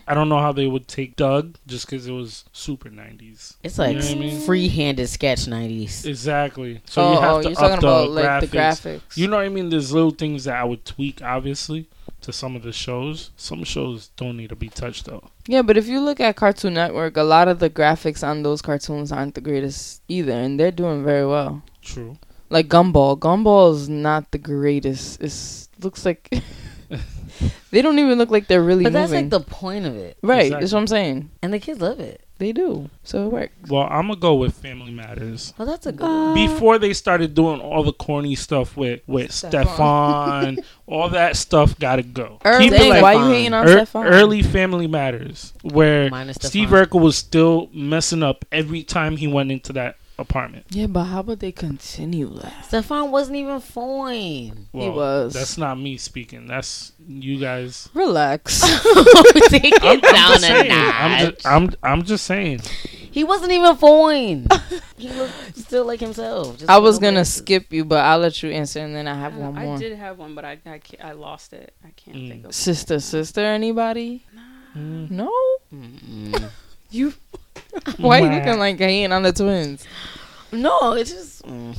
I don't know how they would take Doug just because it was super 90s.
It's like
You know I mean?
free-handed sketch nineties.
Exactly. So
oh,
you have
oh,
to
you're
up
talking
the
about like the
graphics.
graphics.
You know what I mean? There's little things that I would tweak, obviously, to some of the shows. Some shows don't need to be touched, though.
Yeah, but if you look at Cartoon Network, a lot of the graphics on those cartoons aren't the greatest either, and they're doing very well.
True.
Like Gumball, Gumball is not the greatest. It looks like (laughs) (laughs) they don't even look like they're really
But that's
moving.
like the point of it,
right,
Exactly.
that's what I'm saying.
and the kids love it.
They do, so it works.
Well, I'm going to go with Family Matters.
Oh, that's a good.
Uh,
one.
Before they started doing all the corny stuff with, with
Stefan.
Stefan, (laughs) all that stuff got to go.
Early,
Keep it like
why you hating on
ear-
Stefan?
early Family Matters, where Steve
Stefan.
Urkel was still messing up every time he went into that apartment.
Yeah, but how about they continue that?
Stefan wasn't even fine.
He was.
That's not me speaking. That's you guys.
Relax. (laughs)
Take it
I'm, I'm
down
just
a
saying. I'm
notch.
just, I'm, I'm just saying.
He wasn't even fine. (laughs) he looked still like himself. just
I was gonna
glasses.
skip you, but I'll let you answer, and then I have
Uh,
one more.
I did have one, but I I, I lost it. I can't
Mm.
think of.
Sister, sister, anybody?
Mm.
No.
Mm-mm. (laughs)
You. (laughs) Why you looking like hating on the twins?
no, it's just. Mm.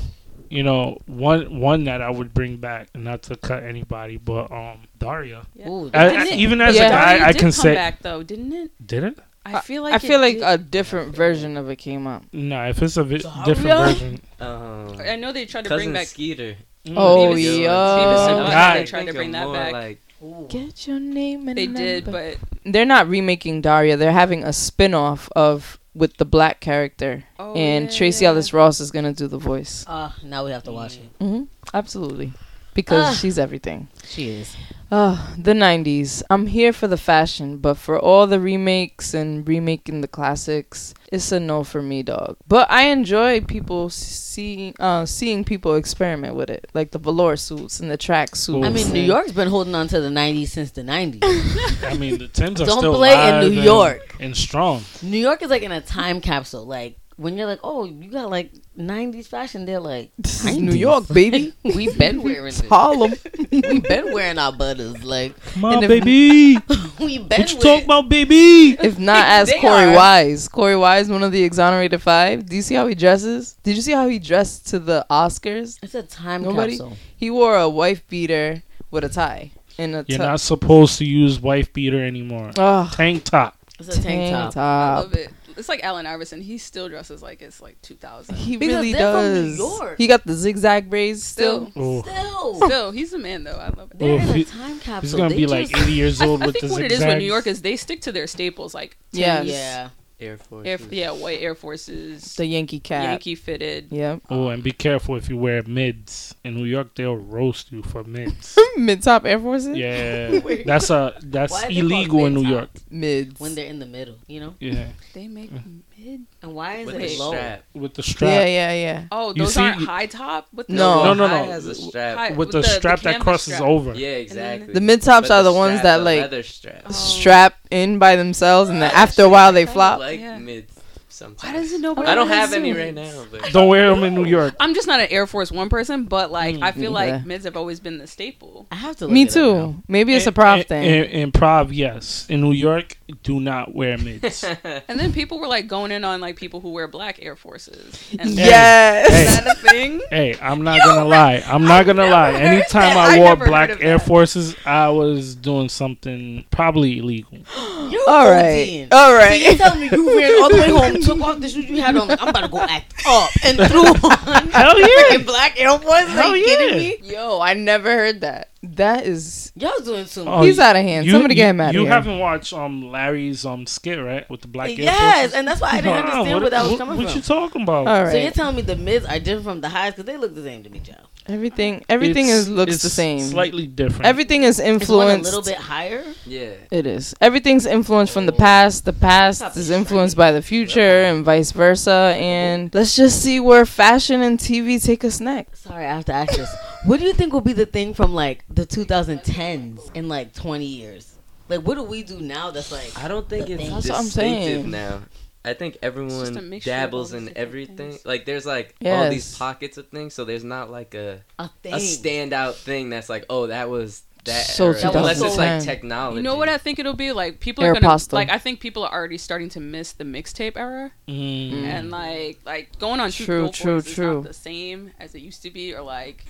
You know, one one that I would bring back, not to cut anybody, but um, Daria.
Yeah.
Ooh,
I- I- even as
Yeah.
a guy,
Daria
I can
come
say,
back though, didn't it?
did it?
I feel like
I feel like
did.
a different version of it came up.
No, if it's a vi-
Daria?
different version.
Um,
I know they tried to bring back.
Skeeter.
Oh,
Beavis-
yeah.
Beavis
Oh, God.
They tried to bring that back.
Like,
Get your name and
They did, but
they're not remaking Daria. They're having a spin-off of with the black character,
oh,
and
yeah,
Tracee
yeah.
Ellis Ross is gonna do the voice.
Uh, now we have to watch it.
hmm Absolutely, because
Ah.
she's everything.
She is.
Oh, the 90s. I'm here for the fashion, but for all the remakes and remaking the classics, it's a no for me, dog. But I enjoy people seeing uh seeing people experiment with it, like the velour suits and the track suits.
I mean, New York's been holding on to the '90s since the '90s. (laughs)
I mean, the Tims are
Don't
still
play in
alive
New
and-
York.
and strong.
New York is like in a time capsule. Like when you're like, oh, you got like '90s fashion. They're like, (laughs)
This is New York, baby. (laughs)
We've been (laughs) wearing
It's
it.
Harlem.
We've been wearing our butters. Like
Come on,
if-
baby.
we been.
what you
wearing-
talking about, baby?
If not as
They
Korey
are.
Wise. Korey Wise, one of the exonerated five. Do you see how he dresses? Did you see how he dressed to the Oscars?
It's a time
Nobody-
capsule.
He wore a wife beater with a tie and a
You're
tuck.
not supposed to use wife beater anymore.
Ugh.
Tank top.
It's a tank top.
I love it. It's like Allen Iverson. He still dresses like it's like 2000.
He
Because
really
they're from
does.
New York.
He got the zigzag braids still.
Still,
Still, (laughs)
still, he's a man though. I love it.
they're in a time capsule.
he's gonna
They
be like 80 years (laughs) old
I
with
think
the
what it
zigzags.
is with New York is they stick to their staples. Like
Yes.
Yeah.
Air Force.
Air, yeah, white Air Forces,
The Yankee cap.
Yankee fitted.
Yep.
Oh, and be careful if you wear mids. In New York, they'll roast you for mids. (laughs)
Mid top Air Forces.
yeah, (laughs) that's a that's
Why are they called
illegal in New York.
mid-tops?
Mids.
when they're in the middle, you know.
Yeah,
They make Mid.
And why is
with
it low?
strap.
with the strap.
Yeah, yeah, yeah.
Oh,
You
those
see-
aren't high top. With the,
No.
No, no, no.
Has a strap.
High-
With
with
the,
the- the
strap that crosses
strap.
over.
Yeah, exactly.
The mid tops are the, ones
strap,
that like
strap.
Oh.
strap in by themselves, and then
Ah,
after a while they
I
flop.
like
Yeah.
mids sometimes.
Why doesn't nobody?
I don't have any right now, but
Don't wear them in New York.
I'm just not an Air Force One person, but like
Mm,
I feel
yeah.
like mids have always been the staple.
I have to. Look
Me
it up
too. Maybe it's a
In-
prop thing.
In, improv, yes. In New York, do not wear mids. (laughs)
And then people were like going in on like people who wear black Air Forces. And
yes.
Hey.
Is that a thing?
hey, I'm not gonna lie. I'm not gonna lie. Anytime
that.
I
I
wore
never
black Air
that.
Forces, I was doing something probably illegal. (gasps)
You're
All right.
ODing.
All
See, you
right.
tell me you ran all the way home, (laughs) took off the shoes you had on. Like, I'm about to go act (laughs) up and threw on (laughs)
Hell (laughs) yeah.
freaking black Air Force.
Hell
Are you kidding
yeah.
me?
Yo, I never heard that. That is.
Y'all doing too
Oh,
much.
He's out of hand.
You-
Somebody
you,
get him out of
You
here.
haven't watched um Larry's um skit right with the black Air
yes,
Forces?
and that's why I didn't
Nah,
understand
what,
where that was
what-
coming
what
from.
What you talking about?
All
So you're telling me the mids are different from the highs because they look the same to me, Joe.
Everything. Everything
It's-
is looks
it's
the same.
Slightly different.
Everything is
influenced. one a little bit higher?
yeah.
It is. Everything's influenced from the past. The past
Stop
is
it.
influenced by the future and vice versa. And let's just see where fashion and TV take us next.
Sorry, I have to ask this. What do you think will be the thing from like the 2010s in like 20 years? Like, what do we do now that's like.
I don't think it's.
That's what I'm
distinctive
saying.
now. I think everyone
mixture
dabbles in everything.
things.
Like there's like all these pockets of things, so there's not like a
A thing.
a standout thing that's like, oh, that was that.
So
era. Unless it's like technology.
You know what I think it'll be like people are
Air
gonna
pasta.
like I think people are already starting to miss the mixtape era
Mm.
and like like going on two
True, true,
is
true.
not the same as it used to be or like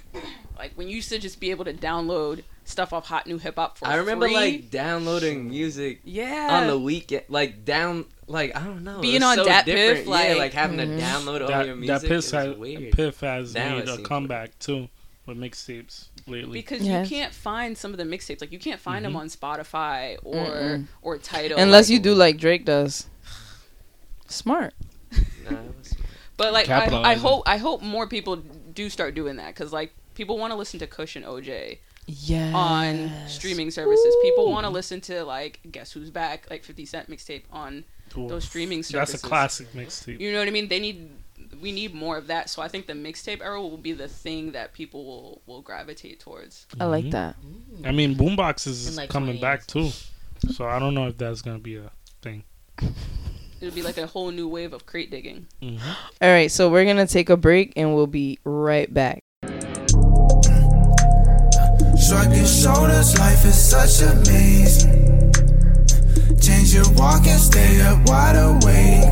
like when you used to just be able to download stuff off Hot New Hip Hop for
I remember
free.
like downloading music
yeah
on the weekend, like down, like I don't know,
Being
it was
on
so
Dat
different.
Piff,
yeah,
like-
like having
Mhm.
to download all
That,
your
that
music.
Piff has,
weird.
Piff has
Now
made a
seems
comeback too with mixtapes lately.
because
Yes.
you can't find some of the mixtapes like you can't find
Mhm.
them on Spotify or
Mm-mm.
or title
Unless
like-
you do like Drake does. Smart. (laughs)
Nah, it
But like I, I hope I hope more people do start doing that because like people want to listen to Kush and OJ
Yeah.
on streaming services. People want to listen to like Guess Who's Back, like Fifty Cent mixtape on
Ooh,
those streaming services.
That's a classic mixtape.
You know what I mean? They need we need more of that. So I think the mixtape era will be the thing that people will will gravitate towards.
I like
Mhm.
that.
I mean, Boombox is
like,
coming
20
back too, so I don't know if that's gonna be a thing. (laughs)
It'll be like a whole new wave of crate digging.
Mhm.
All right, so we're gonna take a break and we'll be right back.
Shrug your shoulders, life is such a maze. Change your walk and stay up wide awake.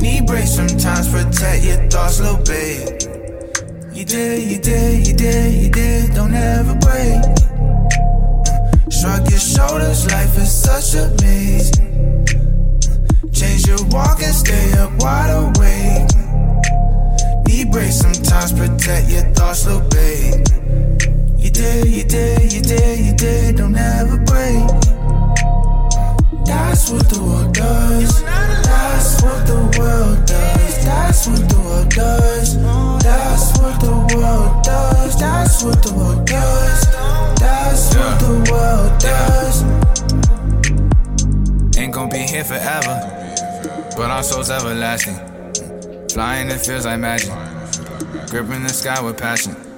Knee breaks sometimes, protect your thoughts, little babe. You did, you did, you did, you did, don't ever break. Shrug your shoulders, life is such a maze. Change your walk and stay up wide awake. Knee breaks sometimes, protect your thoughts, little babe. Did, you did, you did, you did, don't ever break. That's what the world does. That's what the world does. That's what the world does. That's what the world does. That's what the world does. That's what the world does. Ain't gonna be here forever, but our souls everlasting. Flying, it feels like magic. Gripping the sky with passion.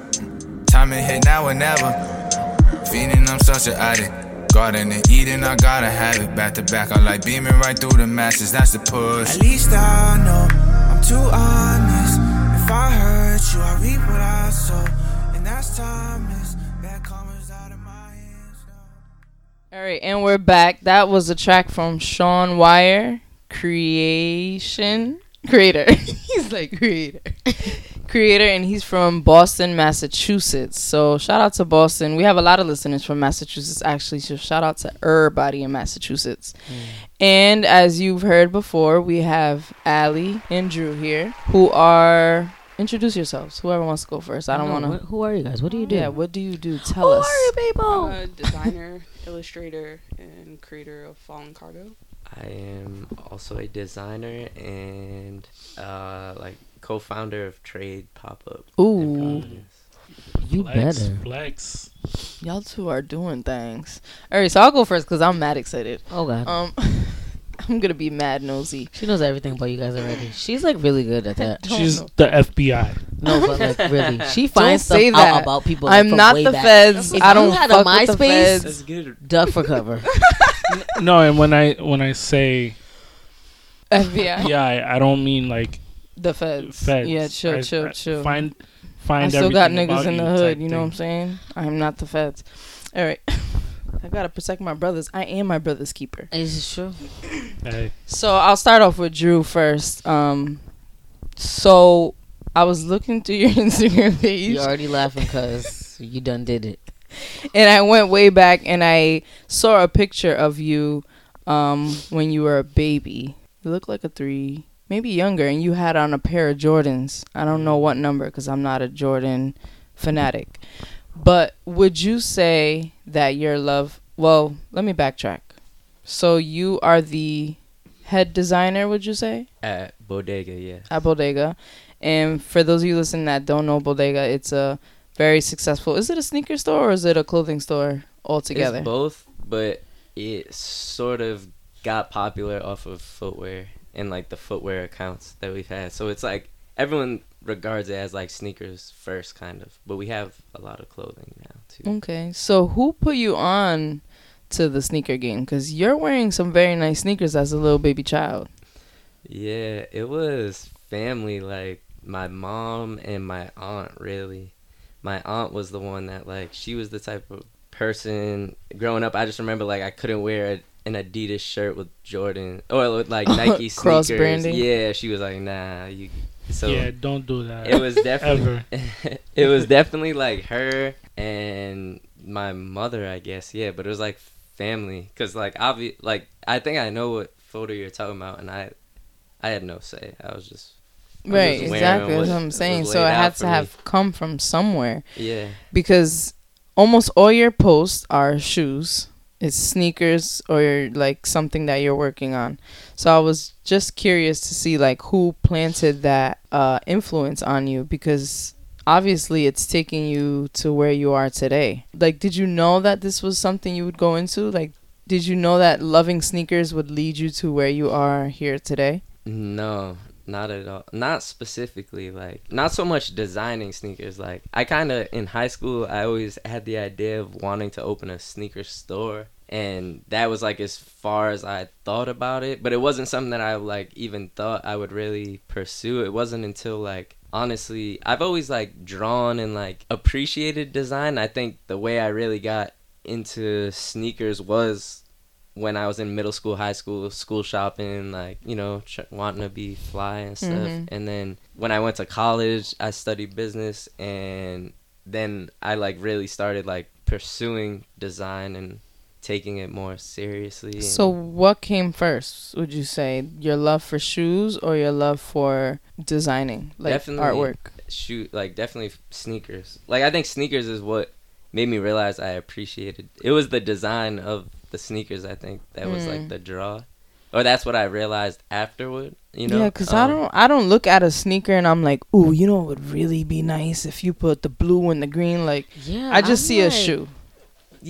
Time to hit now or never. Feeding, I'm such an addict. Garden and eating, I gotta have it. Back to back, I like beaming right through the masses. That's the push. At least I know I'm too honest. If I hurt you, I reap what I sow. And that's timeless. That comes out of my hands.
All right, and we're back. That was a track from Sean Wire, Creation Creator. (laughs) he's like creator, (laughs) creator, and he's from Boston, Massachusetts. So shout out to Boston. We have a lot of listeners from Massachusetts, actually. So shout out to everybody in Massachusetts. And as you've heard before, we have Ally and Drew here, who are introduce yourselves. Whoever wants to go first. I don't
No,
want
what-
to.
Who are you guys? What do you do?
Yeah, what do you do? Tell
Who
us.
are you people?
I'm a designer, (laughs) illustrator, and creator of Fallen Cargo.
I am also a designer and uh, like co-founder of Trade Pop Up.
Ooh,
You
Flex,
better.
flex.
y'all two are doing things. All right, so I'll go first because I'm mad excited.
Oh god.
Um, (laughs) I'm gonna be mad nosy.
she knows everything about you guys already. She's like really good at that.
She's
know.
the FBI.
No, but like (laughs) really, she finds
say
stuff out
that.
about people. like,
I'm
from
not
way
the
back.
feds.
If
I
you
don't
had a
fuck with the
MySpace,
feds.
good.
Duck for cover. (laughs)
No, and when I when I say
FBI.
yeah, I, I don't mean like
The feds.
feds.
Yeah, chill,
I-
chill,
I
chill.
Find
I still got niggas in the hood. You know what I'm saying? I'm not the feds. All right. (laughs) I gotta protect my brothers. I am my brother's keeper.
Is it true?
Hey,
So I'll start off with Drew first. Um, so I was looking through your (laughs) Instagram page,
You're already laughing because you done did it. (laughs)
and I went way back, and I saw a picture of you, um, when you were a baby. You look like a three, maybe younger, and you had on a pair of Jordans. I don't know what number because I'm not a Jordan fanatic. But would you say that your love? Well, let me backtrack. So you are the head designer, would you say?
At Bodega, yeah.
at Bodega. And for those of you listening that don't know Bodega, it's a very successful. Is it a sneaker store or is it a clothing store altogether?
It's both, but it sort of got popular off of footwear and like the footwear accounts that we've had. So it's like everyone regards it as like sneakers first, kind of. But we have a lot of clothing now too.
Okay, so who put you on to the sneaker game? Because you're wearing some very nice sneakers as a little baby child.
Yeah, it was family, like my mom and my aunt, really. My aunt was the one that, like, she was the type of person growing up. I just remember, like, I couldn't wear an Adidas shirt with Jordan or with, like, (laughs) Nike sneakers.
Cross branding?
Yeah, she was like, nah, you. So
yeah, don't do that.
it was (laughs) definitely.
ever. (laughs)
it was definitely, like, her and my mother, I guess. Yeah, but it was, like, family. Because, like, obvi- like, I think I know what photo you're talking about, and I. I had no say. I was just I was
Right,
just wearing
exactly. That's
what
what I'm saying. So it had
for
to
me.
have come from somewhere
yeah.
because almost all your posts are shoes. It's sneakers or like something that you're working on. So I was just curious to see like who planted that uh, influence on you because obviously it's taking you to where you are today. Like, did you know that this was something you would go into? Like, did you know that loving sneakers would lead you to where you are here today?
No, not at all. Not specifically like not so much designing sneakers like I kind of in high school I always had the idea of wanting to open a sneaker store and that was like as far as I thought about it, but it wasn't something that I like even thought I would really pursue. It wasn't until like honestly, I've always like drawn and like appreciated design. I think the way I really got into sneakers was when I was in middle school, high school, school shopping, like you know, wanting to be fly and stuff.
Mhm.
And then when I went to college, I studied business, and then I like really started like pursuing design and taking it more seriously.
So, what came first? Would you say your love for shoes or your love for designing, like
Definitely.
artwork?
shoot like definitely sneakers like i think sneakers is what made me realize i appreciated it was the design of the sneakers i think that was like
Mm.
the draw or that's what i realized afterward you know
yeah, because I
Um,
don't, I don't look at a sneaker and I'm like, ooh, you know, it would really be nice if you put the blue and the green. Like,
Yeah.
I just
I'm
see a
like-
shoe.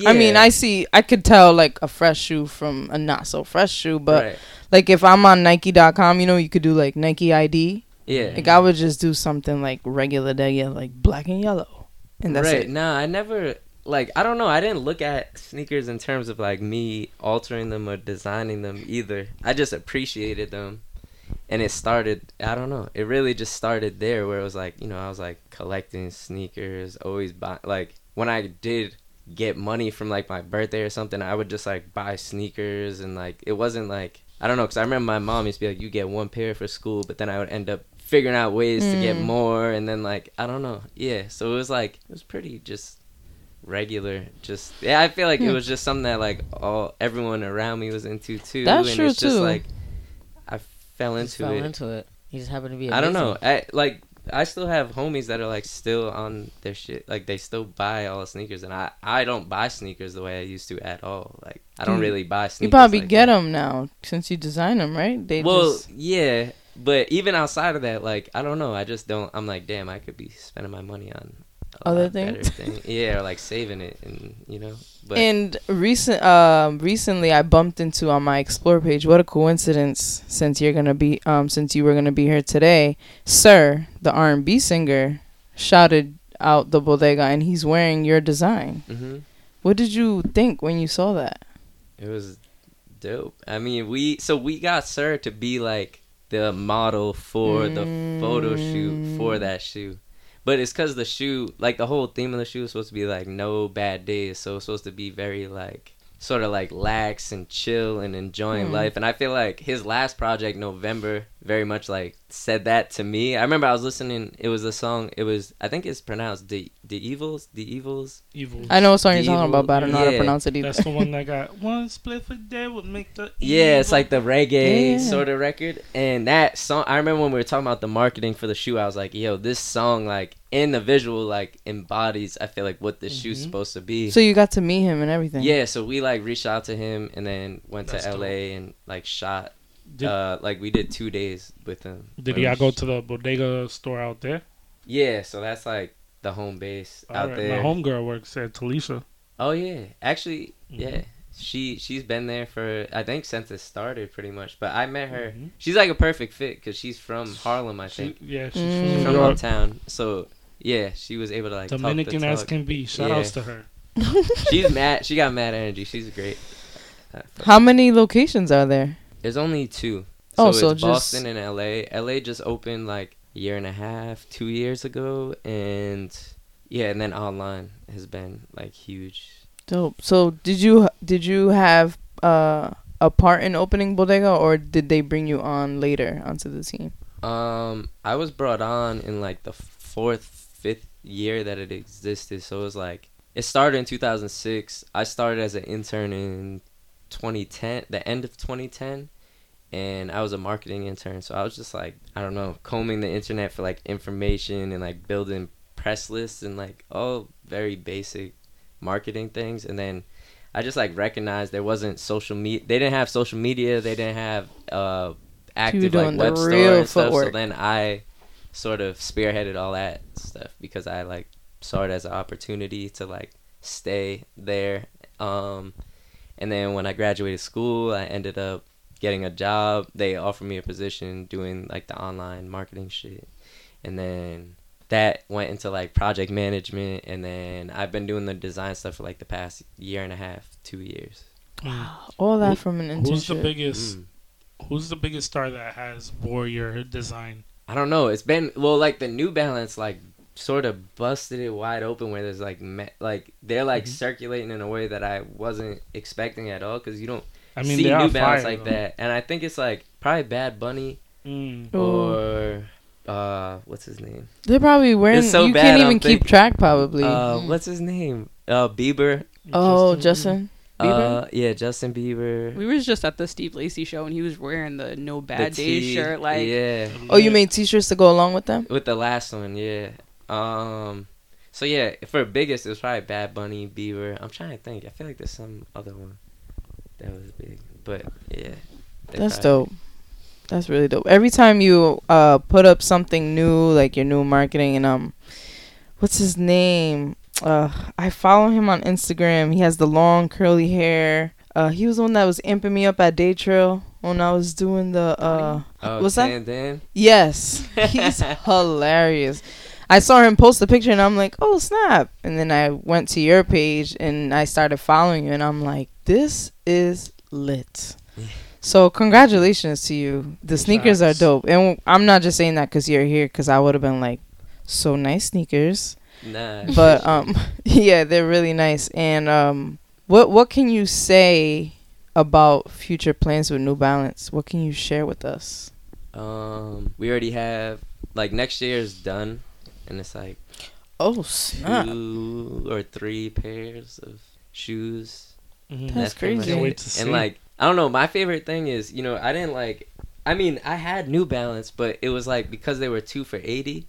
I mean, I see, I could tell like a fresh shoe from a not so fresh shoe. But
right.
like, if I'm on Nike.com, you know, you could do like Nike ID.
yeah
Like, I would just do something like regular day, like black and yellow, and that's
right
it.
no i never like i don't know i didn't look at sneakers in terms of like me altering them or designing them either i just appreciated them and it started i don't know it really just started there where it was like you know i was like collecting sneakers always buy like when i did get money from like my birthday or something i would just like buy sneakers and like it wasn't like i don't know because i remember my mom used to be like you get one pair for school but then i would end up figuring out ways to get
Mm.
more and then like i don't know yeah so it was like it was pretty just regular just yeah i feel like it
Hmm.
was just something that like all everyone around me was into too
That's
and
true,
it's just
too.
like i fell
Just
into
fell
it
into it. You just happen to be.
i don't know. I, like I still have homies that are like still on their shit. Like they still buy all the sneakers, and I I don't buy sneakers the way I used to at all. Like I don't
Dude,
really buy sneakers.
You probably
like
get
that.
them now since you design them, right? They
well,
just
yeah, but even outside of that, like I don't know. I just don't. I'm like, damn, I could be spending my money on a
Other things?
thing. Yeah, or like saving it, and you know. But
and recent um recently I bumped into on my explore page. What a coincidence! Since you're gonna be um since you were gonna be here today, Sir, the R and B singer, shouted out the bodega, and he's wearing your design.
hmm
What did you think when you saw that?
It was dope. I mean, we so we got Sir to be like the model for the photo shoot for
Mm.
that shoe. But it's cuz the shoe, like the whole theme of the shoe is supposed to be like no bad days, so it's supposed to be very like sort of like lax and chill and enjoying
Hmm.
life. And I feel like his last project November very much like said that to me. I remember I was listening, it was a song, it was I think it's pronounced the the evils, the evils.
Evil.
I know what song you're talking about, but I don't know how to pronounce it either.
That's the one that got (laughs) one split for day would make the.
Yeah, it's like the reggae
Yeah.
sort of record. And that song, I remember when we were talking about the marketing for the shoe, I was like, yo, this song, like, in the visual, like, embodies, I feel like, what the shoe's
Mhm.
supposed to be.
so you got to meet him and everything.
yeah, so we, like, reached out to him and then went
That's
to
dope.
LA and, like, shot.
Did,
uh, like, we did two days with him.
did
It
y'all go to the bodega store out there?
Yeah, so that's, like, the home base out
Alright,
there.
My homegirl works at Talisha.
Oh, yeah. Actually,
Mhm.
yeah. She she's been there for I think since it started pretty much. But I met her.
Mhm.
She's like a perfect fit because she's from Harlem, I think.
She, yeah, she's
Mm.
from
She's
New
from
York.
uptown. So yeah, she was able to like
Dominican
talk
as
talk.
can be. Shout
Yeah.
outs to her. (laughs)
She's mad. She got mad energy. She's great.
How many locations are there?
There's only two.
Oh,
so
so
it's
just-
Boston and LA. LA just opened like a year and a half, two years ago, and yeah, and then online has been like huge.
Dope. So did you did you have uh, a part in opening bodega, or did they bring you on later onto the team?
Um, I was brought on in like the fourth, fifth year that it existed. So it was like it started in 2006. I started as an intern in 2010, the end of 2010, and I was a marketing intern. So I was just like I don't know, combing the internet for like information and like building press lists and like all very basic marketing things. And then I just like recognized there wasn't social media. They didn't have social media. They didn't have uh active like web store and stuff. So then I sort of spearheaded all that stuff because I like saw it as an opportunity to like stay there. Um, and then when I graduated school, I ended up getting a job. They offered me a position doing like the online marketing shit, and then that went into like project management. And then I've been doing the design stuff for like the past year and a half, two years.
Wow.
All that
Who-
from an internship.
Who's the biggest?
Mm.
Who's the biggest star that has wore your design?
I don't know. It's been well, like the New Balance, like sort of busted it wide open where there's like me- like they're like
Mhm.
circulating in a way that I wasn't expecting at all because you don't
I mean,
see New Balance
fire,
like
though.
that. And I think it's like probably Bad Bunny
Mm.
Or uh what's his name?
They're probably wearing.
It's so
you
bad,
can't
I'm
even keep
thinking-
track, probably.
Uh,
Mm.
what's his name? Uh, Bieber.
oh,
Justin-
Justin. Bieber?
Uh, yeah, Justin Bieber.
We was just at the Steve Lacy show and he was wearing the No
The
Bad Days
T,
shirt. Like,
yeah,
Oh, you made T-shirts to go along with them.
with the last one, yeah. Um, so yeah, for biggest, it was probably Bad Bunny, Bieber. I'm trying to think. I feel like there's some other one that was big, but yeah.
That's
probably-
dope. That's really dope. Every time you uh put up something new, like your new marketing and um, what's his name? Uh, I follow him on Instagram. He has the long curly hair. Uh, he was the one that was amping me up at Day Trail when I was doing the uh.
Oh,
What's that?
Tan Dan?
Yes, (laughs) he's hilarious. I saw him post the picture and I'm like, oh snap! And then I went to your page and I started following you and I'm like, this is lit. (laughs) So congratulations to you. The sneakers are dope, and I'm not just saying that because you're here. Because I would have been like, so nice sneakers.
Nah.
But um, (laughs) yeah, they're really nice. And um, what what can you say about future plans with New Balance? What can you share with us?
um, we already have like next year is done, and it's like
Oh snap!
two or three pairs of shoes.
Mhm.
That's
pretty much
crazy.
Can't wait to see.
And like I don't know, my favorite thing is you know I didn't like. I mean, I had New Balance, but it was like because they were two for eighty.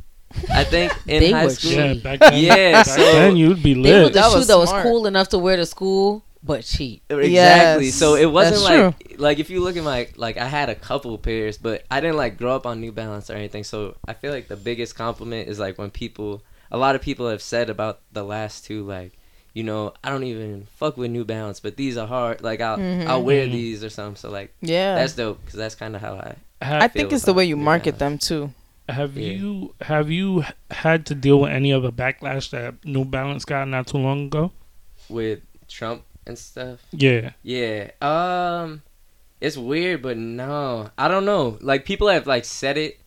I think (laughs) in
They
high
were
school.
Yeah, back then.
Yeah,
back
so-
then you'd be lit.
They were the
That
shoe
was
that was
smart.
cool enough to wear to school, but cheap.
Exactly.
Yes,
so it wasn't
that's
like like if you look at my like I had a couple pairs, but I didn't like grow up on New Balance or anything. So I feel like the biggest compliment is like when people a lot of people have said about the last two like you know, I don't even fuck with New Balance, but these are hard. Like I'll
Mhm.
I'll wear
Mhm.
these or something. So like
Yeah.
that's dope because that's kind of how I.
Have,
I think it's the way you market
Balance.
them too.
Have
Yeah.
you have you had to deal with any of the backlash that New Balance got not too long ago?
with Trump and stuff.
Yeah.
Yeah. Um it's weird, but no. I don't know. Like people have like said it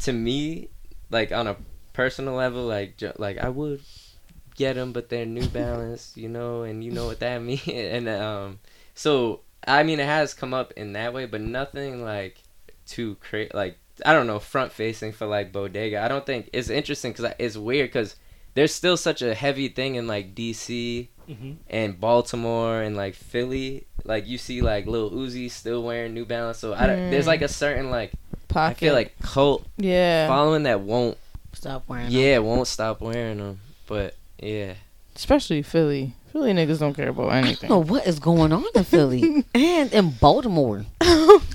to me like on a personal level like ju- like I would get them but they're New Balance, you know, and you know what that (laughs) means and um so I mean it has come up in that way, but nothing like too cra like I don't know, front facing for like Bodega. I don't think it's interesting cuz it's weird cuz there's still such a heavy thing in like DC
Mm-hmm.
and Baltimore and like Philly, like you see like Lil Uzi still wearing New Balance. So I don't, there's like a certain like
Pocket.
I feel like cult
yeah,
following that won't
Stop wearing. them.
yeah won't stop wearing them. But yeah,
especially Philly. Philly niggas don't care about
I don't
anything.
know what is going on in Philly (laughs) and in Baltimore.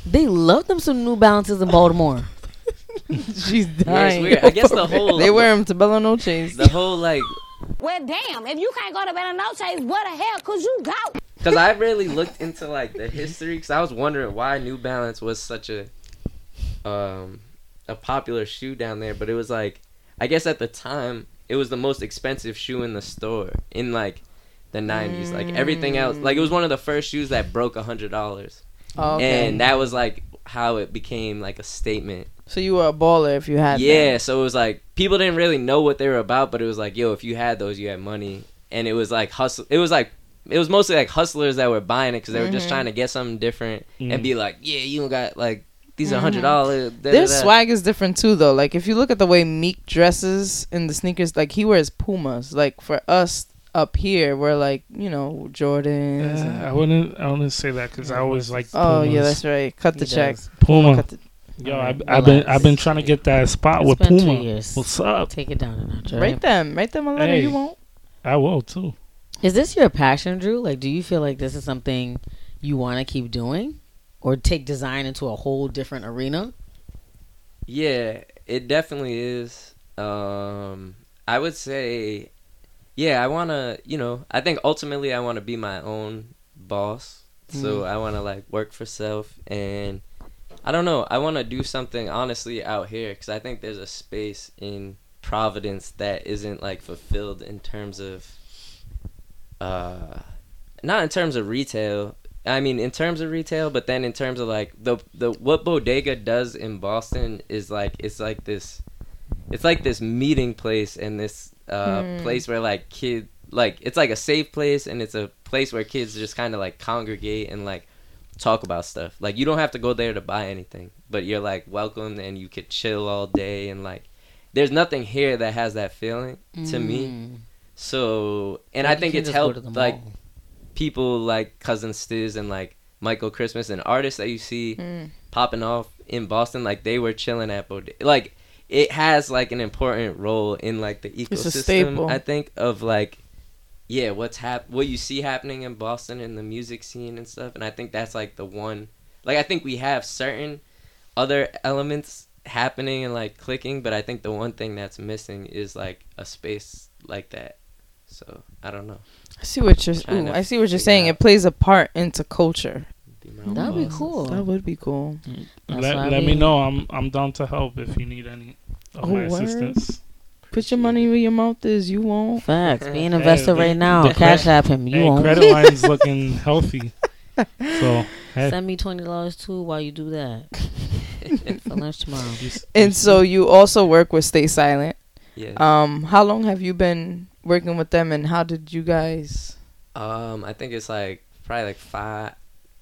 They love them some New Balances in Baltimore. (laughs)
She's
yeah
dying.
it's weird. I guess the (laughs) whole
they wear them to Bella Noches.
the whole like
Well, damn, if you can't go to Bella Noche's, what the hell could you go?
because I really looked into like the history because I was wondering why New Balance was such a um a popular shoe down there, but it was like I guess at the time it was the most expensive shoe in the store in like the 90s like everything else like it was one of the first shoes that broke a hundred dollars
Oh, okay.
and that was like how it became like a statement
so you were a baller if you had.
yeah
them.
so it was like people didn't really know what they were about but it was like yo if you had those you had money and it was like hustle it was like it was mostly like hustlers that were buying it because they were just
Mhm.
trying to get something different
Mm.
and be like yeah you don't got like these are
Mhm.
hundred dollars
Their swag is different too, though. Like if you look at the way Meek dresses in the sneakers, like he wears Pumas. Like for us up here, we're like you know Jordans. and-
Uh, I wouldn't. I wouldn't say that because I always like.
oh yeah, that's right. Cut the
He
check.
does.
Puma.
Cut the-
Yo,
Alright,
I, I've been. I've been trying to get that spot
It's
with Puma.
years.
What's up?
Take it down a notch. all
Write
right?
them. Write them a letter.
Hey.
You won't.
I will too.
Is this your passion, Drew? Like, do you feel like this is something you want to keep doing, or take design into a whole different arena?
Yeah, it definitely is. Um, I would say, yeah, I want to, you know, I think ultimately I want to be my own boss. So I want to like work for self and I don't know, I want to do something honestly out here cuz I think there's a space in Providence that isn't like fulfilled in terms of uh not in terms of retail. I mean, in terms of retail, but then in terms of like the the what Bodega does in Boston is like it's like this, it's like this meeting place and this uh,
Hmm.
place where like kid like it's like a safe place and it's a place where kids just kind of like congregate and like talk about stuff. Like you don't have to go there to buy anything, but you're like welcome and you could chill all day and like there's nothing here that has that feeling to me.
Mm.
So and
Like,
I think it's
just go to
helped like
mall.
People like Cousin Stiz and like Michael Christmas and artists that you see
Mm.
popping off in Boston, like they were chilling at Bodega. Like it has like an important role in like the ecosystem. I think of like yeah, what's hap what you see happening in Boston in the music scene and stuff. And I think that's like the one. Like I think we have certain other elements happening and like clicking, but I think the one thing that's missing is like a space like that. So I don't know.
I see what you're. Ooh, I see what you're saying.
out.
It plays a part into culture.
Be my own
That'd be cool.
That would be cool.
That's
let
why I
let me know. I'm I'm down to help if you need any of
Oh,
my
word?
assistance.
Put your money where your mouth is. You won't.
Facts. Be an
Hey,
investor
the-
right now.
the
Cash app him. You
hey,
won't.
credit (laughs) line's looking healthy. So (laughs) hey,
Send me twenty dollars too while you do that (laughs) for lunch tomorrow.
And so you also work with Stay Silent.
Yeah.
Um, how long have you been working with them, and how did you guys?
Um, I think it's like probably like five,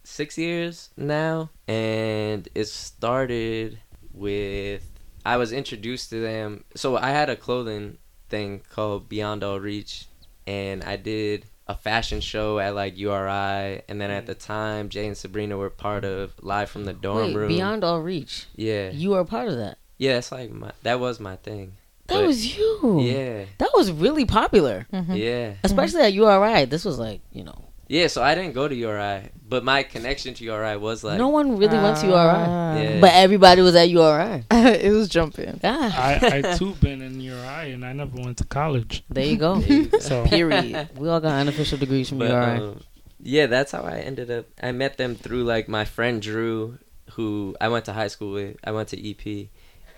six years now, and it started with I was introduced to them. So I had a clothing thing called Beyond All Reach, and I did a fashion show at like URI, and then at the time Jay and Sabrina were part of Live from the Dorm
Wait,
Room.
beyond all reach.
yeah,
You were a part of that.
yeah, it's like my that was my thing.
That
But-
was you.
Yeah,
That was really popular,
Mm-hmm.
yeah,
especially at URI. This was like, you know,
yeah. So I didn't go to URI, but my connection to URI was like,
no one really went to URI,
Ah.
Yeah.
but everybody was at URI. (laughs)
it was jumping.
Yeah.
I, I (laughs) too been in URI and I never went to college.
There you go.
There you go. (laughs)
So
Period.
we all got unofficial degrees from
But,
URI.
um, yeah, that's how I ended up. I met them through like my friend Drew, who I went to high school with. I went to EP,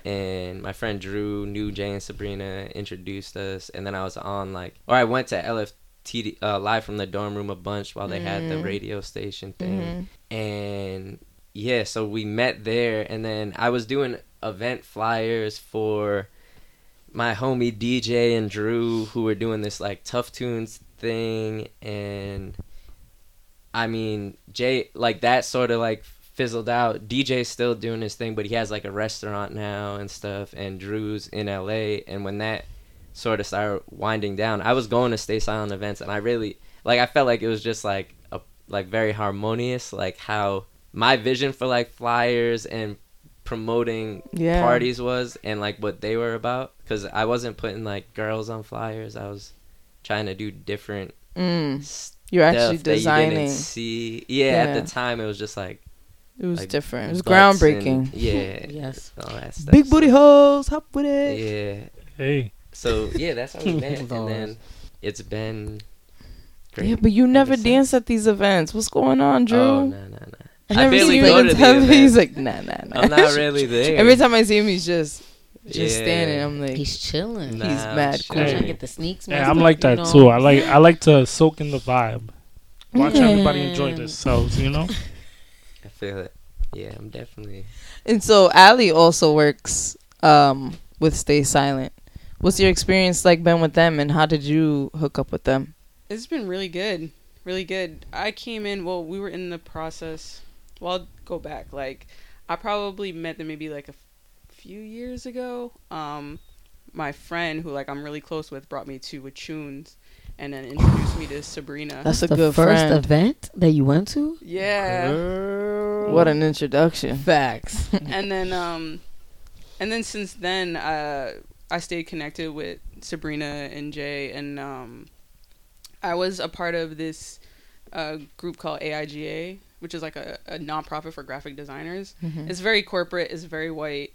and my friend Drew knew Jay and Sabrina, introduced us, and then I was on like, or I went to LFTD uh, live from the dorm room a bunch while they had the
Mhm.
radio station thing,
Mhm.
and yeah, so we met there, and then I was doing event flyers for my homie DJ and Drew, who were doing this like Tough Tunes thing, and I mean Jay, like that sort of like fizzled out. DJ's still doing his thing, but he has like a restaurant now and stuff, and Drew's in LA, and when that sort of started winding down, I was going to Stay Silent events, and I really like I felt like it was just like a like very harmonious, like how my vision for like flyers and promoting
Yeah.
parties was and like what they were about because i wasn't putting like girls on flyers i was trying to do different
Mm.
stuff
You're actually
you
designing.
didn't see yeah,
Yeah.
at the time it was just like
It was
like,
different. It was groundbreaking.
and- (laughs) yeah (laughs)
yes.
all that stuff
Big booty hoes, hop with it.
yeah
hey,
so yeah that's how we (laughs) met and then it's been great
Yeah, but you never dance at these events. What's going on, oh, Drew?
oh no no no
I
I barely go to the
tele- He's like, nah, nah, nah.
i'm not really there
Every time I see him, he's just, just
Yeah.
standing. I'm like,
He's chilling.
Nah,
he's mad
chill.
cool.
Trying to get the sneaks.
yeah,
messed
I'm like that
know?
too. I like I like to soak in the vibe, watch everybody enjoy themselves. You know,
i feel it yeah i'm definitely
And so Ally also works um, with Stay Silent. What's your experience like been with them, and how did you hook up with them?
It's been really good, really good. I came in. Well, we were in the process. Well, I'll go back. Like, I probably met them maybe like a f- few years ago. Um, my friend, who like I'm really close with, brought me to Wachuns, and then introduced me to Sabrina.
That's a
the
good
first
friend.
event that you went to.
yeah.
What an introduction.
Facts. (laughs)
and then um and then since then uh I stayed connected with Sabrina and Jay and um I was a part of this uh group called AIGA which is like a, a nonprofit for graphic designers.
Mhm.
It's very corporate, it's very white.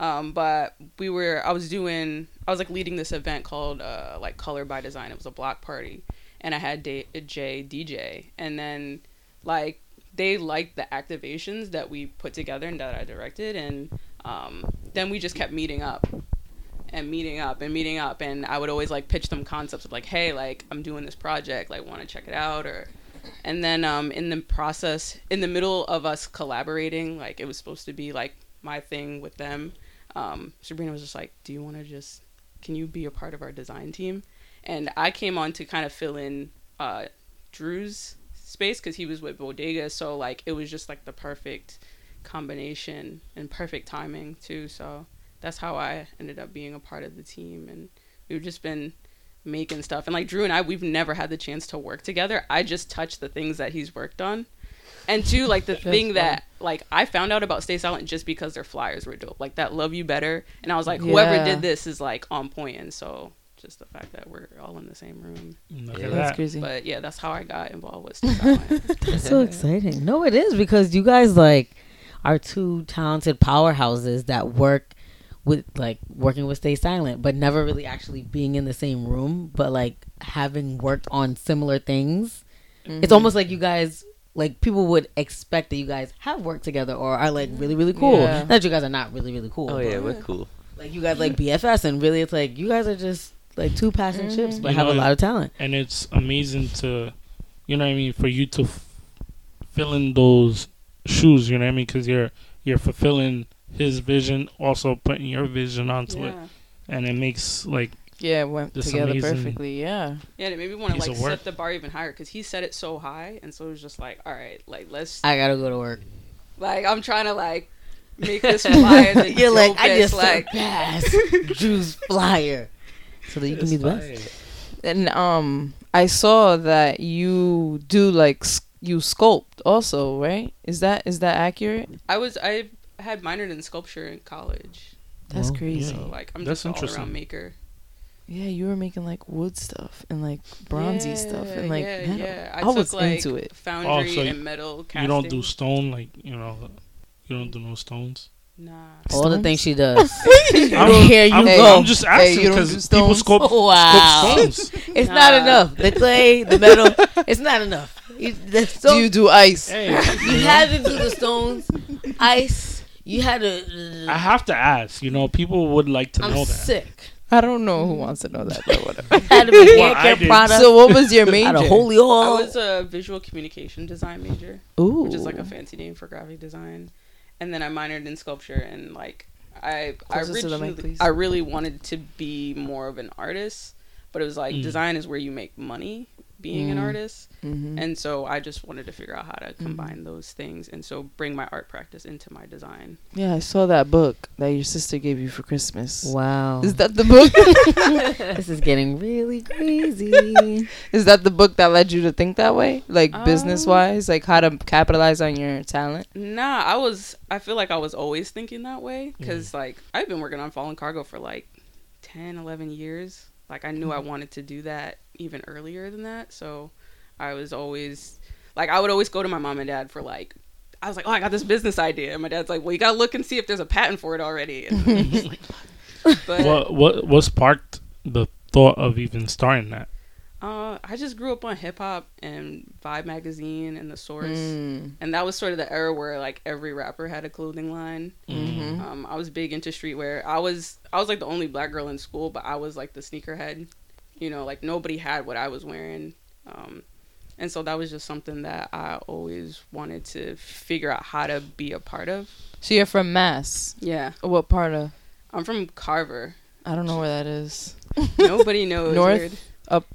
Um but we were I was doing I was like leading this event called uh like Color by Design. It was a block party and I had Jay DJ and then like they liked the activations that we put together and that I directed, and um, then we just kept meeting up and meeting up and meeting up, and I would always like pitch them concepts of like, hey, like I'm doing this project, like want to check it out, or and then um, in the process, in the middle of us collaborating, like it was supposed to be like my thing with them. Um, Sabrina was just like, do you want to just can you be a part of our design team? And I came on to kind of fill in uh, Drew's space because he was with Bodega, so like it was just like the perfect combination and perfect timing too. So that's how I ended up being a part of the team, and we've just been making stuff. And like Drew and I, we've never had the chance to work together. I just touch the things that he's worked on. And two, like the thing that like I found out about Stay Silent just because their flyers were dope. Like that Love You Better. And I was like, whoever
Yeah.
did this is like on point and so just the fact that we're all in the same room.
Mm, look
Yeah.
at
That's
that.
crazy.
But yeah, that's how I got involved with (laughs) Stay Silent.
That's so exciting. No, it is because you guys like are two talented powerhouses that work with like working with Stay Silent, but never really actually being in the same room, but like having worked on similar things. It's mm-hmm. almost like you guys like people would expect that you guys have worked together or are like really really cool.
Yeah.
That you guys are not really really cool.
oh yeah we're cool
like you guys like BFS and really it's like you guys are just like two passing mm-hmm. ships but
You
have a lot of talent.
and it's amazing to, you know what I mean, for you to f- fill in those shoes. You know what I mean, because you're you're fulfilling his vision, also putting your vision onto it, and it makes like
Yeah, it went
This
together
amazing-
perfectly. Yeah.
Yeah, it made me want to like
of work.
set the bar even higher because he set it so high, and so it was just like, all right, like let's
I gotta go to work.
like I'm trying to like make (laughs) this flyer. The
You're like I just
like
surpassed Drew's flyer, so that you can be the best.
And um, I saw that you do like you sculpt also, right? Is that is that accurate?
I was I had minored in sculpture in college.
That's
Well,
crazy.
Yeah.
So like I'm
That's
just an all
interesting.
around maker.
Yeah, you were making like wood stuff and like bronzy stuff and like
yeah,
metal.
yeah. I,
I
took,
was
like,
into it.
Foundry
Oh, so
and metal casting.
You don't do stone, like you know, you don't do no stones.
Nah.
All the things she does. (laughs)
I'm,
Here you
I'm,
go.
I'm just asking
you don't do
because people
stones?
sculpt,
wow.
sculpt stones. (laughs)
It's
Nah.
not enough. The clay, the metal, it's not enough. You, the
Do you do ice?
Hey,
you had to do the stones, ice. You had to.
I have to ask. You know, people would like to
I'm
know that.
sick.
I don't know who wants to know that, but whatever.
Had to be
Well,
hair
I
care
did.
so what was your (laughs)
out of
major?
holy
I was a visual communication design major,
Ooh.
which is like a fancy name for graphic design, and then I minored in sculpture and like I I
Closer to the mic,
originally. I really wanted to be more of an artist, but it was like
Mm.
design is where you make money being an
Mm.
artist,
Mhm.
and so I just wanted to figure out how to combine those things and so bring my art practice into my design.
Yeah, I saw that book that your sister gave you for Christmas.
wow.
Is that the book? (laughs)
this is getting really crazy. (laughs)
Is that the book that led you to think that way? Like
Um,
business wise, like how to capitalize on your talent?
Nah, I was. I feel like I was always thinking that way
Mm.
because, like, I've been working on Fallen Cargo for like 10, 11 years. Like, I knew I
Mm.
wanted to do that even earlier than that. So, I was always like, I would always go to my mom and dad for like. I was like, oh, I got this business idea, and my dad's like, well, you gotta look and see if there's a patent for it already. And like, (laughs) but
What what what sparked the thought of even starting that?
uh, I just grew up on hip hop and Vibe magazine and the Source,
Mm.
and that was sort of the era where like every rapper had a clothing line.
Mhm.
Um, I was big into streetwear. I was I was like the only black girl in school, but I was like the sneakerhead. You know, like nobody had what I was wearing. Um, and so that was just something that I always wanted to figure out how to be a part of.
So you're from Mass.
Yeah,
What part of?
I'm from Carver.
I don't know where that is. (laughs)
Nobody knows.
North?
Weird.
Up?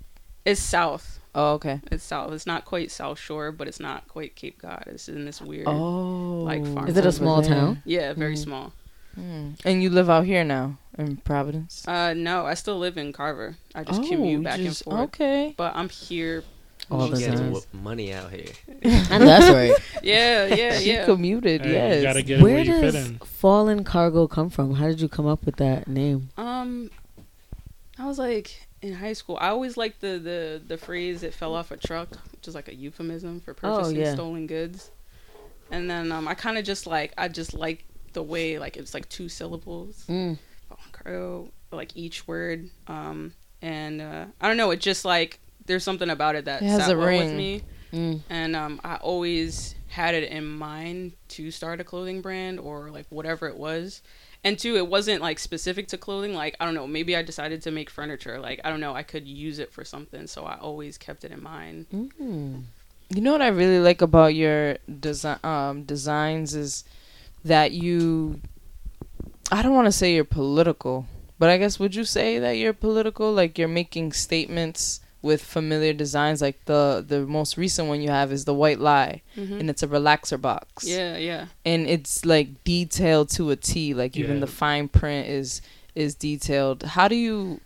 It's south.
Oh, okay.
It's south. It's not quite South Shore, but it's not quite Cape Cod. It's in this weird.
Oh,
like, farm
Is it a small
there.
town?
Yeah, very
Mm.
small.
Mm. And you live out here now in Providence.
Uh, no, I still live in Carver. I just
oh,
commute back
just-
and forth.
Okay.
But I'm here.
All
She
the
gets
time.
whoop money out here. (laughs)
I know that's right. (laughs)
Yeah, yeah, (laughs)
She
yeah.
commuted.
Hey,
yes.
You get where,
Where
you fit
does
in.
Fallen Cargo come from? How did you come up with that name?
Um, I was like in high school. I always liked the the the phrase "it fell off a truck," which is like a euphemism for
Oh,
purchasing
yeah.
stolen goods. And then um, I kind of just like I just like the way like it's like two syllables,
Mm.
Like each word. Um, and uh, I don't know. It just like there's something about it that
It has
sat
a
well with me.
Mm.
and um, I always had it in mind to start a clothing brand or like whatever it was. And two, it wasn't like specific to clothing. Like I don't know, maybe I decided to make furniture. Like I don't know, I could use it for something, so I always kept it in mind.
Mm.
You know what I really like about your design um, designs is that you. I don't want to say you're political, but I guess would you say that you're political? Like you're making statements with familiar designs. Like the the most recent one you have is the white lie,
Mhm.
and it's a relaxer box.
Yeah, yeah.
and it's like detailed to a T. Like even
Yeah.
the fine print is is detailed. How do you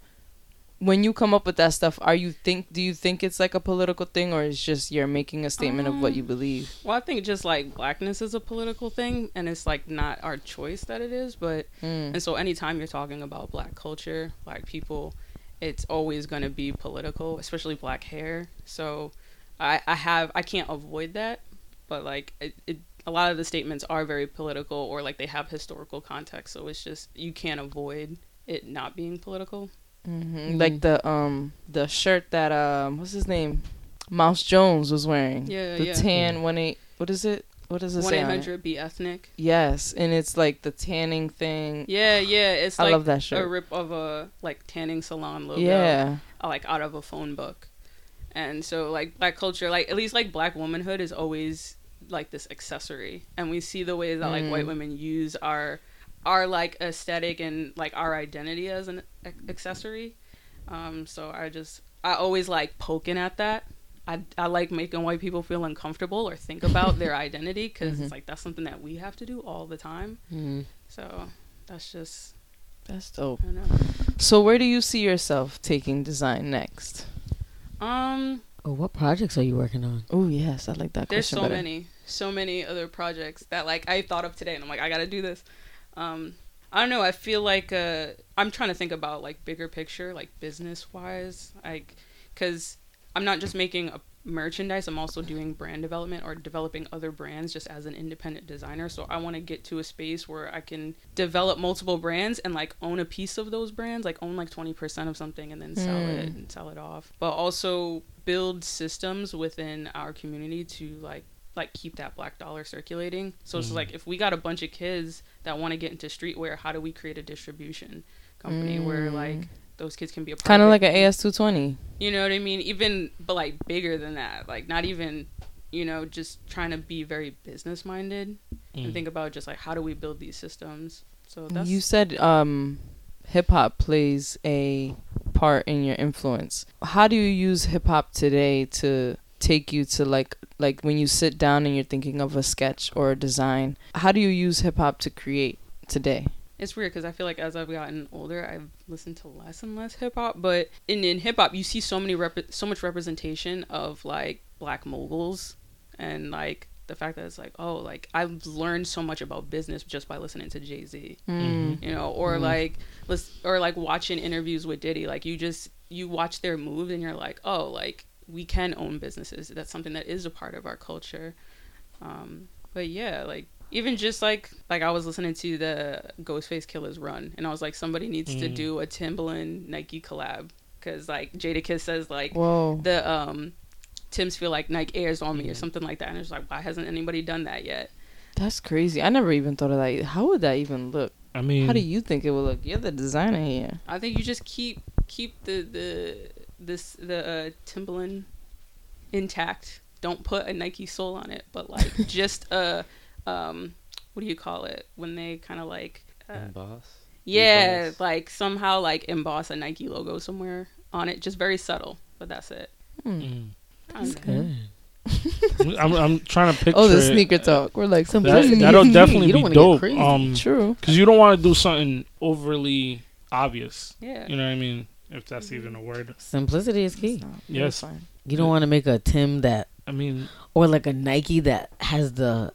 when you come up with that stuff, are you think do you think it's like a political thing or it's just you're making a statement of what you
Um,
believe?
Well, I think just like blackness is a political thing, and it's like not our choice that it is. But
Mm.
and so anytime you're talking about black culture, black people, it's always going to be political, especially black hair. So I I have I can't avoid that, but like it, it a lot of the statements are very political or like they have historical context. So it's just you can't avoid it not being political.
Hmm Like the um the shirt that um what's his name, Mouse Jones was wearing.
Yeah,
the
yeah.
tan one eight. What is it? What does it
One
say
eight
on
hundred be ethnic.
Yes, and it's like the tanning thing.
Yeah, yeah. It's
I
like
love that shirt.
a rip of a like tanning salon logo.
Yeah.
uh, like out of a phone book. And so like black culture, like at least like black womanhood is always like this accessory. And we see the ways that like white
Mm.
women use our our like aesthetic and like our identity as an accessory. Um so I just I always like poking at that. I, I like making white people feel uncomfortable or think about (laughs) their identity because
Mhm.
it's like that's something that we have to do all the time.
Mm.
So that's just
That's dope.
I know.
So where do you see yourself taking design next?
Um,
Oh, what projects are you working on?
Oh yes, I like that
there's
question
so
better.
many, so many other projects that like I thought of today, and I'm like, I gotta do this. Um, I don't know. I feel like uh, I'm trying to think about like bigger picture, like business wise, like because I'm not just making a merchandise. I'm also doing brand development or developing other brands just as an independent designer. So I want to get to a space where I can develop multiple brands and like own a piece of those brands, like own like 20% of something and then sell it and sell it off. But also build systems within our community to like like keep that black dollar circulating. So it's mm. like if we got a bunch of kids that want to get into streetwear, how do we create a distribution company where mm. like those kids can be a part
Kind of like an AS220.
You know what I mean? Even but like bigger than that. Like not even you know just trying to be very business minded and mm. think about just like how do we build these systems. So that's
You said um, hip hop plays a part in your influence. How do you use hip hop today to take you to like like when you sit down and you're thinking of a sketch or a design? How do you use hip hop to create today?
it's weird because I feel like as I've gotten older, I've listened to less and less hip hop. But in in hip hop, you see so many rep- so much representation of like black moguls and like the fact that it's like oh like I've learned so much about business just by listening to Jay Z.
Mm.
you know or like let's or like watching interviews with diddy like you just you watch their moves and you're like oh like we can own businesses that's something that is a part of our culture um but yeah like even just like like i was listening to the Ghostface Killah's run and i was like somebody needs to do a Timberland nike collab because like jadakiss says like
Whoa.
the um tim's feel like nike airs on me or something like that and it's like why hasn't anybody done that yet
That's crazy. I never even thought of that. How would that even look?
I mean,
How do you think it would look? You're the designer here.
I think you just keep keep the the this the uh, Timberland intact. Don't put a Nike sole on it, but like (laughs) just a um what do you call it when they kind of like uh,
Emboss.
yeah
Emboss.
like somehow like emboss a Nike logo somewhere on it, just very subtle, but that's it.
mm.
I don't know.
Good. (laughs)
I'm I'm trying to picture.
Oh, the
it.
sneaker talk. We're like some
That, that'll (laughs) definitely
You don't
be
wanna get
dope.
crazy.
Um,
True.
because you don't want to do something overly obvious.
Yeah.
You know what I mean? If that's even a word.
Simplicity is key.
Yes.
Fine.
You don't want to make a Tim that
I mean,
or like a Nike that has the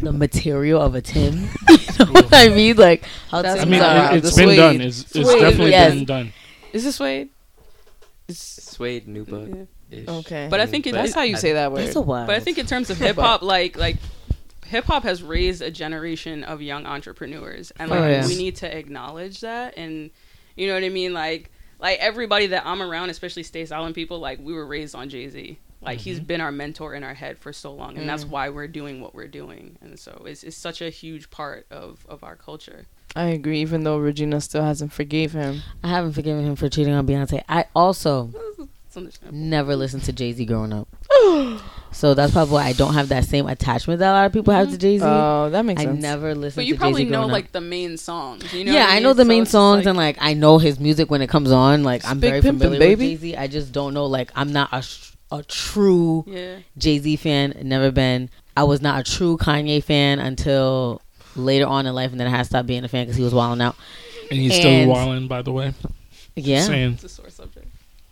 the material of a Tim. (laughs) you know what I mean? Like how
That's
I mean,
are.
It, has been
suede.
done. It's, it's
Suede,
definitely
yes.
been done.
Is this Suede?
It's suede Nubuck.
Yeah.
Okay.
But I think it-
That's how you say that word.
That's a wild.
But I think in terms of (laughs) hip hop, like like hip hop has raised a generation of young entrepreneurs, and oh, like
Oh, yeah.
we need to acknowledge that. And you know what I mean? Like like everybody that I'm around, especially Stay Silent people, like we were raised on Jay Z. Like he's mm-hmm. been our mentor in our head for so long, and that's mm. why we're doing what we're doing. And so it's it's such a huge part of of our culture.
I agree. Even though Regina still hasn't forgave him.
I haven't forgiven him for cheating on Beyonce. I also
It's understandable.
Never listened to Jay Z growing up. (gasps) so that's probably why I don't have that same attachment that a lot of people have to mm-hmm. Jay Z.
Oh, that makes sense.
I
sense.
never listened to Jay.
But you
to
probably
Jay Z
know
growing
like the main songs. You know
yeah,
what
I
mean?
know the
So
main
it's just
songs
like-
and like I know his music when it comes on. Like I'm
Big
very
Pimpin',
familiar
baby.
with Jay Z. I just don't know. Like I'm not a sh- a true
yeah.
Jay Z fan. Never been. I was not a true Kanye fan until later on in life, and then I had to stop being a fan because he was wilding out.
And he's
And-
still wilding, by the way.
Yeah,
Saying,
It's a sore subject.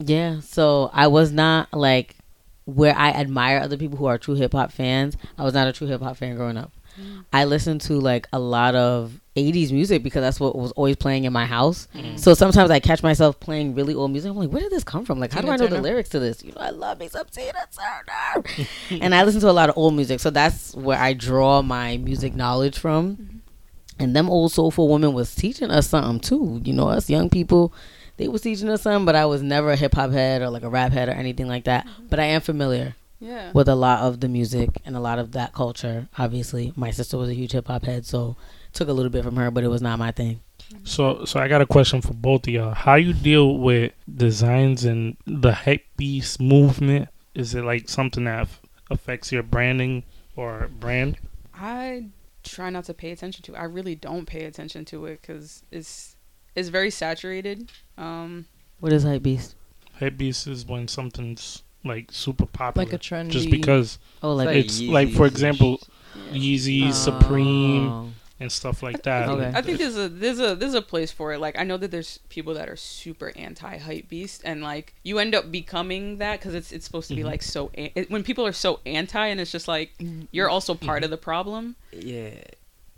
Yeah. So I was not like where I admire other people who are true hip hop fans. I was not a true hip hop fan growing up. Mm. I listened to like a lot of 80s music because that's what was always playing in my house. Mm. So sometimes I catch myself playing really old music. I'm like, where did this come from? Like, how do I know the lyrics to this? You know, I love me some Tina Turner. (laughs) and I listen to a lot of old music. So that's where I draw my music knowledge from. Mm-hmm. And them old soulful women was teaching us something too. You know, us young people, they was teaching us some, but I was never a hip hop head or like a rap head or anything like that. Mm-hmm. But I am familiar
Yeah.
with a lot of the music and a lot of that culture. Obviously, my sister was a huge hip hop head, so took a little bit from her, but it was not my thing. Mm-hmm.
so so I got a question for both of y'all. How you deal with designs and the hype beast movement? Is it like something that affects your branding or brand?
I try not to pay attention to. it. I really don't pay attention to it because it's it's very saturated. Um,
What is hype beast?
Hype beast is when something's like super popular,
like a trend,
just because
Oh, like,
Like
it's like for
Yeezys.
example, Yeezy, Supreme,
Oh.
and stuff like that.
Okay.
I think there's a there's a there's a place for it. Like I know that there's people that are super anti hype beast, and like you end up becoming that because it's it's supposed to be
Mhm.
like so. An- it, when people are so anti, and it's just like you're also part of the problem.
Yeah.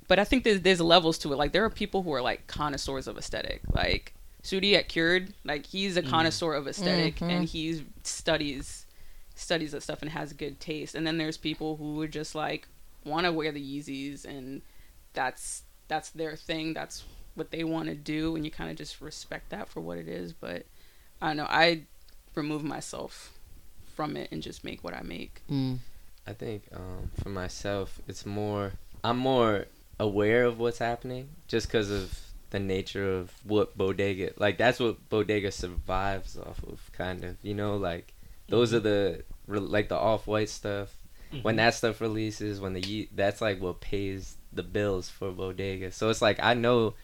But I think there's there's levels to it. Like there are people who are like connoisseurs of aesthetic. Like Sudi at Cured, like he's a
Mm.
connoisseur of esthetic
Mhm.
and he studies studies that stuff and has good taste. And then there's people who are just like want to wear the Yeezys and that's that's their thing. That's what they want to do, and you kind of just respect that for what it is. But I don't know. I remove myself from it and just make what I make.
Mm.
I think um, for myself, it's more. I'm more aware of what's happening just because of the nature of what Bodega. Like that's what Bodega survives off of, kind of. You know, like those are mm-hmm. the like the off white stuff. When mm-hmm. that stuff releases, when the that's like what pays the bills for Bodega. So it's like I know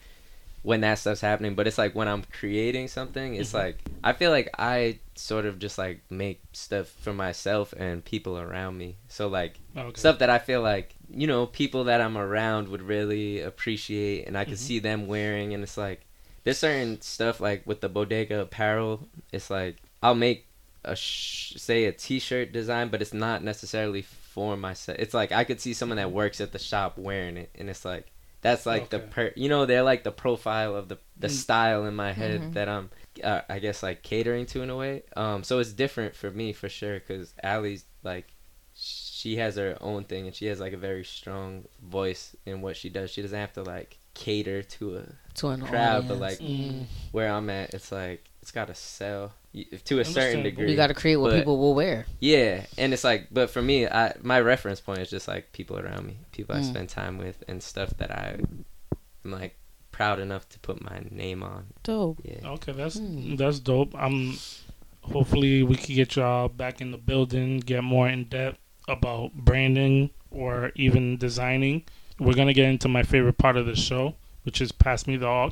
when that stuff's happening, but it's like when I'm creating something, it's
Mhm.
like I feel like I sort of just like make stuff for myself and people around me. So like
Okay.
stuff that I feel like you know people that I'm around would really appreciate, and I could
Mhm.
see them wearing, and it's like there's certain stuff like with the bodega apparel. It's like I'll make a sh- say a T-shirt design, but it's not necessarily for myself. It's like I could see someone that works at the shop wearing it, and it's like that's like the per you know they're like the profile of the the
Mm.
style in my head
Mhm.
that I'm uh, I guess like catering to in a way. Um, so it's different for me for sure because Ally's like she has her own thing and she has like a very strong voice in what she does. She doesn't have to like cater to a
To an
crowd, but like
Mm.
where I'm at, it's like it's got to sell y- to a certain degree.
you got to create what
but-
people will wear.
Yeah, and it's like, but for me, I my reference point is just like people around me, people I
Mm.
spend time with, and stuff that I am like proud enough to put my name on.
Dope.
Yeah.
Okay, that's
Hmm.
that's dope. I'm hopefully we can get y'all back in the building, get more in depth about branding or even designing. We're gonna get into my favorite part of the show, which is pass me the aux.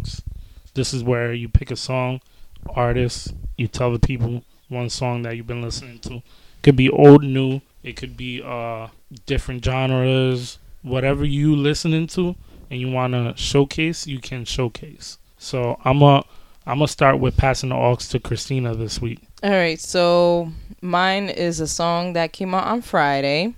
This is where you pick a song, artist, you tell the people one song that you've been listening to. It Could be old, new. It could be uh different genres, whatever you listening to and you want to showcase, you can showcase. So I'm a I'm gonna start with passing the aux to Cristina this week.
All right, so mine is a song that came out on Friday.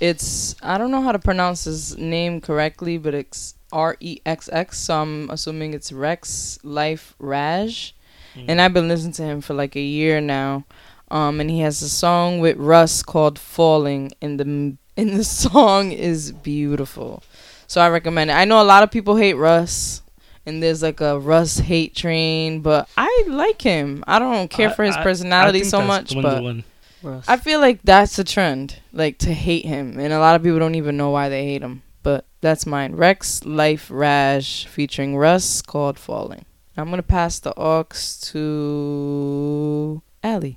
It's I don't know how to pronounce his name correctly, but it's R E X X. So I'm assuming it's Rexx Life Raj, and I've been listening to him for like a year now. Um, and he has a song with Russ called "Falling," and the (laughs) and the song is beautiful. So I recommend it. I know a lot of people hate Russ, and there's like a Russ hate train, but I like him. I don't care for his
I- I- I
personality so much, but.
Russ.
I feel like that's a trend, like to hate him, and a lot of people don't even know why they hate him. But that's mine. Rexx Life Raj featuring Russ called "Falling." I'm gonna pass the aux to Ally.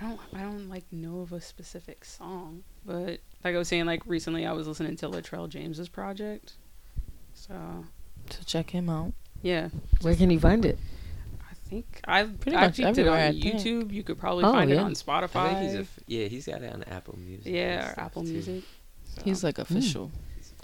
I don't I don't like know of a specific song, but like I was saying, like recently I was listening to Latrell James's project. So
to check him out.
yeah,
Where can you find it?
I think I
Pretty
I
much
peeped it on
everywhere, I think.
YouTube. You could probably
Oh,
find it
yeah.
on
I
Spotify.
think he's a f- yeah, he's got it on Apple Music. and
yeah, or
stuff,
Apple
too.
Music. So,
He's like official.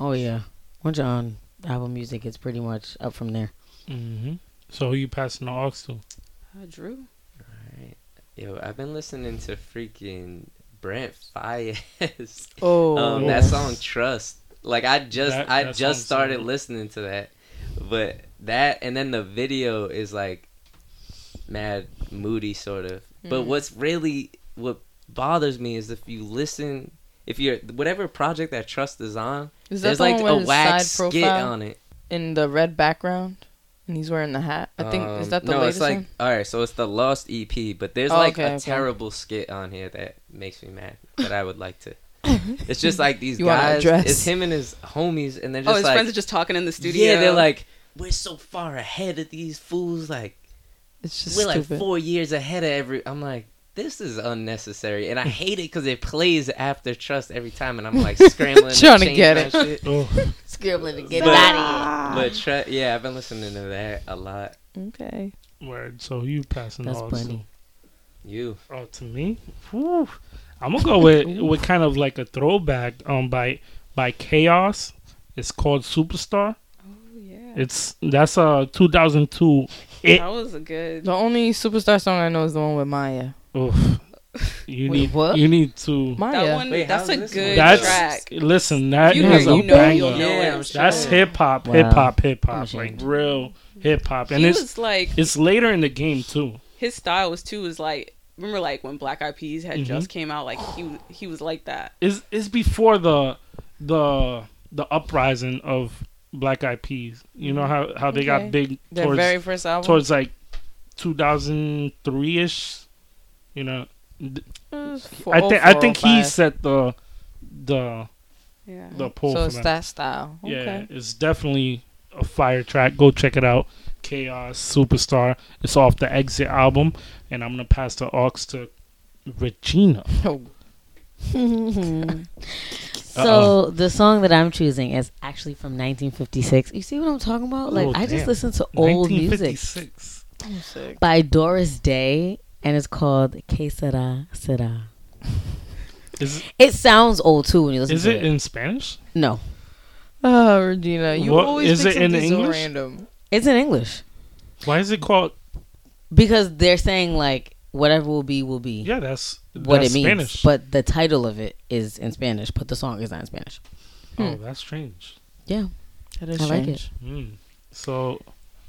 Oh yeah, once you're on Apple Music, it's pretty much up from there.
hmm So who you passing the aux to?
uh, Drew.
Alright. Yo, I've been listening to freaking Brent Faiyaz. (laughs)
Oh,
um, that song Trust. Like I just
That-
I
that
just started
good.
listening to that. But that and then the video is like mad moody sort of. But
Mhm.
what's really what bothers me is if you listen if you're whatever project that Trust is on,
is
there's
the
like a wax skit on it.
in the red background, and he's wearing the hat? I think is
Um,
that the
no,
latest
it's like
one?
all right. So it's the Lost EP, but there's
Oh,
like
okay,
a
okay.
terrible skit on here that makes me mad. That I would like to. (laughs) It's just like these
You
guys.
address?
It's him and his homies, and they're just
Oh, his
like,
friends are just talking in the studio.
yeah, they're like, we're so far ahead of these fools. Like
It's just
we're like four years ahead of every. I'm like. This is unnecessary, and I hate it because it plays after Trust every time, and I'm like (laughs) scrambling,
Trying to
change
get it.
shit.
Oh, (laughs)
Scribbling to get
But-
it out of here.
But Tru- yeah, I've been listening to that a lot.
okay.
word. So you passing
That's
the aux
plenty.
You.
Oh, to me. Whew. I'm gonna go with (laughs) with kind of like a throwback um by by k-os. It's called Superstarr.
oh yeah,
It's that's a 2002. It
that was a good.
The only superstar song I know is the one with Maya.
Oof. You
Wait,
need
what?
you need to.
Maya.
That one,
Wait,
that's a good?
That's
track.
listen. That
You
is
know-
a
you know
banger.
Yeah, sure.
That's hip hop,
Wow.
hip hop, hip
I'm
hop, like real hip hop, and
he
it's
like
it's later in the game too.
his style was too was like remember like when Black Eyed Peas had
Mhm.
just came out like he he was like that.
Is is before the the the uprising of Black Eyed Peas. You know how how they
Okay.
got big
Their
towards
very first album.
towards like 2003 ish. You know, th- I think I think he set the the
Yeah.
the pull
So
for
it's
them.
that style.
Yeah,
Okay.
it's definitely a fire track. Go check it out. k-os Superstarr. It's off the Exit album, and I'm gonna pass the aux to Regina. (laughs)
Oh, (laughs)
so the song that I'm choosing is actually from 1956. You see what I'm talking about? Like
Oh,
I just
damn.
listen to old music
1956.
I'm
by Doris Day, and it's called Que Sera Sera.
Is
It sounds old too when you listen
is
to
it in Spanish?
no,
Oh, Regina, you
What-
always
is it in
something so random.
it's in English
Why is it called?
because they're saying like whatever will be will be
Yeah, that's
what it means.
Spanish.
But the title of it is in Spanish, but the song is not in Spanish.
oh, that's strange.
Yeah,
That is
I like
strange.
Mm. So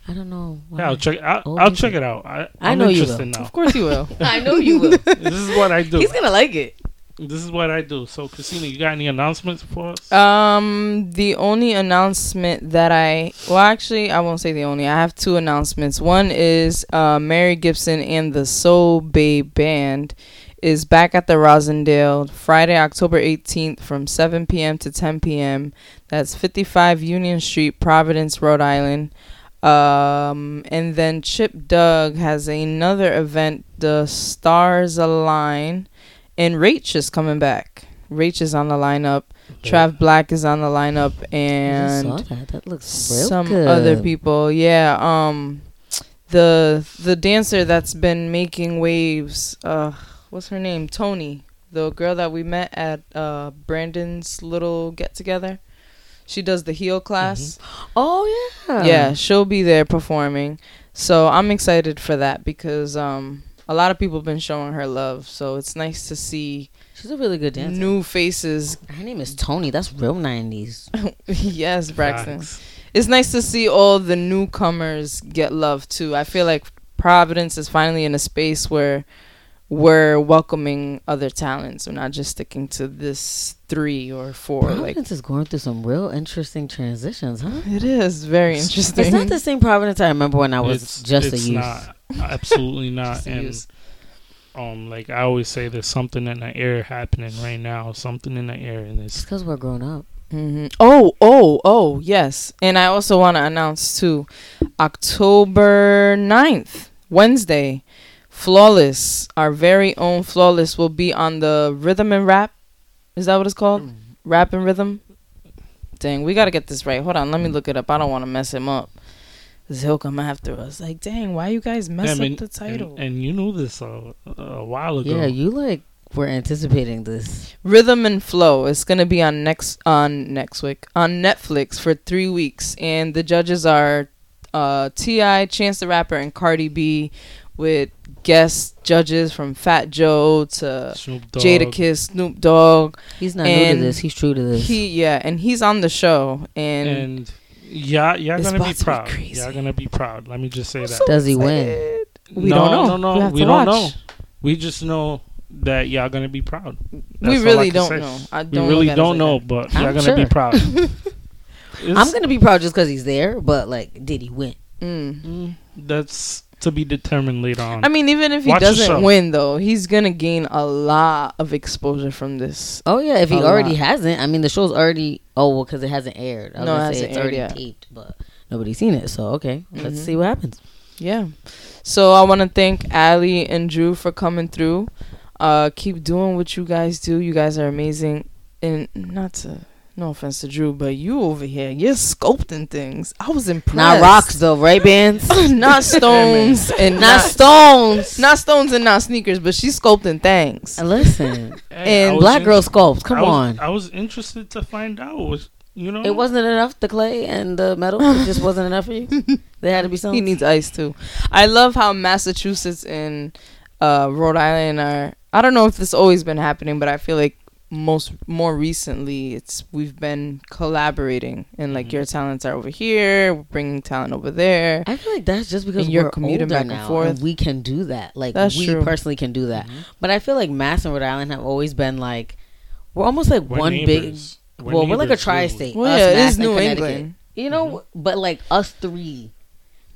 I don't know. why.
yeah, I'll check. I'll, I'll check it out. I,
I know you
interested
will.
now.
Of course you will. (laughs)
I know you will. (laughs)
this is what I do.
He's gonna like it.
This is what I do. So, Cristina, you got any announcements for us?
Um, the only announcement that I well, actually, I won't say the only. I have two announcements. One is uh, Mary Gibson and the Soul Babe Band is back at the Rosendale Friday, October 18th from 7 p.m. to 10 p.m. That's 55 Union Street, Providence, Rhode Island. Um, and then Chip Doug has another event, the Stars Align, and Rach is coming back. Rach is on the lineup. Trav Black is on the lineup, and
saw that. That looks real
some
good.
other people. Yeah. Um, the the dancer that's been making waves. Uh, what's her name? Tony, the girl that we met at uh Brandon's little get together. She does the heel class.
Oh yeah.
Yeah, she'll be there performing. So I'm excited for that because um a lot of people have been showing her love. So it's nice to see
She's a really good dancer.
new faces.
Her name is Tony. That's real 90s. (laughs)
yes, Braxton.
Facts.
it's nice to see all the newcomers get love too. I feel like Providence is finally in a space where we're welcoming other talents. We're not just sticking to this three or four.
Providence is going through some real interesting transitions, huh?
It is very interesting.
It's not the same Providence I remember when I was
It's-
just a
it's
youth.
Not, absolutely (laughs) not. And
youth.
um, like I always say, there's something in the air happening right now. Something in the air, and
It's
it's
because we're grown up.
hmm Oh, oh, oh, yes. And I also want to announce too October 9th, Wednesday, Flawless, our very own Flawless, will be on the Rhythm and Rap. Is that what it's called? Rap and Rhythm? Dang, we got to get this right. Hold on, let me look it up. I don't want to mess him up. 'Cause he'll come after us. Like, dang, why you guys mess
Damn,
up
and-
the title?
And, and you knew this a, a while ago.
Yeah, you like were anticipating this.
Rhythm and Flow. It's gonna be on next on next week on Netflix for three weeks, and the judges are uh, T.I., Chance the Rapper, and Cardi B, with guest judges from Fat Joe to
Snoop Dogg.
Jadakiss, Snoop Dogg.
He's not new to this. He's true to this.
He yeah, and he's on the show, and,
and yeah, y'all
It's
gonna be
about to be
proud. Y'all gonna be proud. Let me just say that.
so
Does he win?
We
no,
don't know.
No, no,
We have
we don't
watch.
know. We just know that y'all gonna be proud.
We
That's all I
really
can
don't
say.
know. I
We
don't
really
look at it
don't know, but
I'm
y'all gonna
sure.
be proud. (laughs)
I'm gonna be proud just because he's there, but like, did he win?
Mm.
Mm, that's to be determined later on.
I mean, even if he
Watch
doesn't
show.
win, though, he's gonna gain a lot of exposure from this.
Oh yeah, if he
A
already
lot.
hasn't, I mean, the show's already. Oh well, because it hasn't aired. I was
No,
gonna say
hasn't
it's
aired
already
yet.
taped, but nobody's seen it. So okay, let's
Mhm.
see what happens.
Yeah. So I want to thank Ally and Drew for coming through. Uh, keep doing what you guys do. You guys are amazing. And not to, no offense to Drew, but you over here, you're sculpting things. I was impressed.
Not rocks though, right, (laughs) bands?
not (laughs) stones, and
not
not
stones.
not stones and not sneakers, but she's sculpting things.
And listen,
Hey,
and
black
in-
girl sculpts. Come
I was,
on.
I was interested to find out. Was you know?
It wasn't enough. The clay and the metal. It just wasn't enough for you. (laughs) There had to be something.
He needs ice too. I love how Massachusetts and uh, Rhode Island are. I don't know if this always been happening, but I feel like most more recently it's we've been collaborating and like
Mhm.
your talents are over here, we're bringing talent over there.
I feel like that's just because
you're
we're
commuting
older
back and
now,
forth.
we can do that. Like
That's
we
true.
personally can do that.
Mhm.
But I feel like Mass and Rhode Island have always been like we're almost like
We're
one
neighbors.
big. well, we're like a tri-state.
Well,
us,
yeah, it
Mass,
is
and
New England.
You know, but like us three,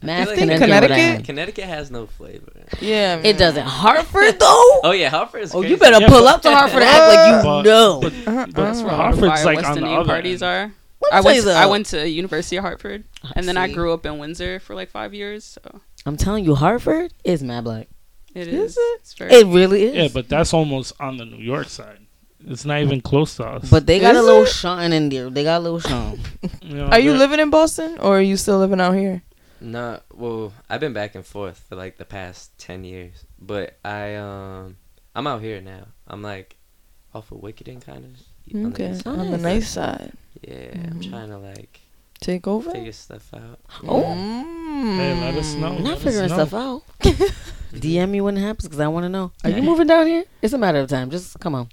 Mass,
like
Connecticut,
Connecticut-
Connecticut has no flavor.
Yeah,
It doesn't. Hartford (laughs) though.
Oh yeah, Hartford is
Oh,
crazy.
you better
Yeah,
pull
but-
up to Hartford and act like you (laughs)
But-
know.
But,
uh-huh.
but
That's
where all the
Hartford's
fire
like
West
on the
Indian
other
parties
end.
are. I went. To, I went to University of Hartford, and then I grew up in Windsor for like five years. So
I'm telling you, Hartford is mad black.
it
Is
is.
it?
It's very.
It really is.
Yeah, but that's almost on the New York side. It's not even close to us.
But they got
Is
a little
it?
Sean in there. They got a little Sean. (laughs)
You know,
Are you living in Boston or are you still living out here?
No, well, I've been back and forth for like the past ten years, but I um, I'm out here now. I'm like off of Wickenden, kind of.
Okay,
Oh,
on the
nice.
nice side.
Yeah, I'm
Mhm.
trying to like
Take over.
figure stuff out.
Oh.
Mm.
Hey, let us know.
I'm
Let
not figuring stuff out. (laughs) (laughs) DM me when it happens because I want to know. Are you moving down here? It's a matter of time. Just come on.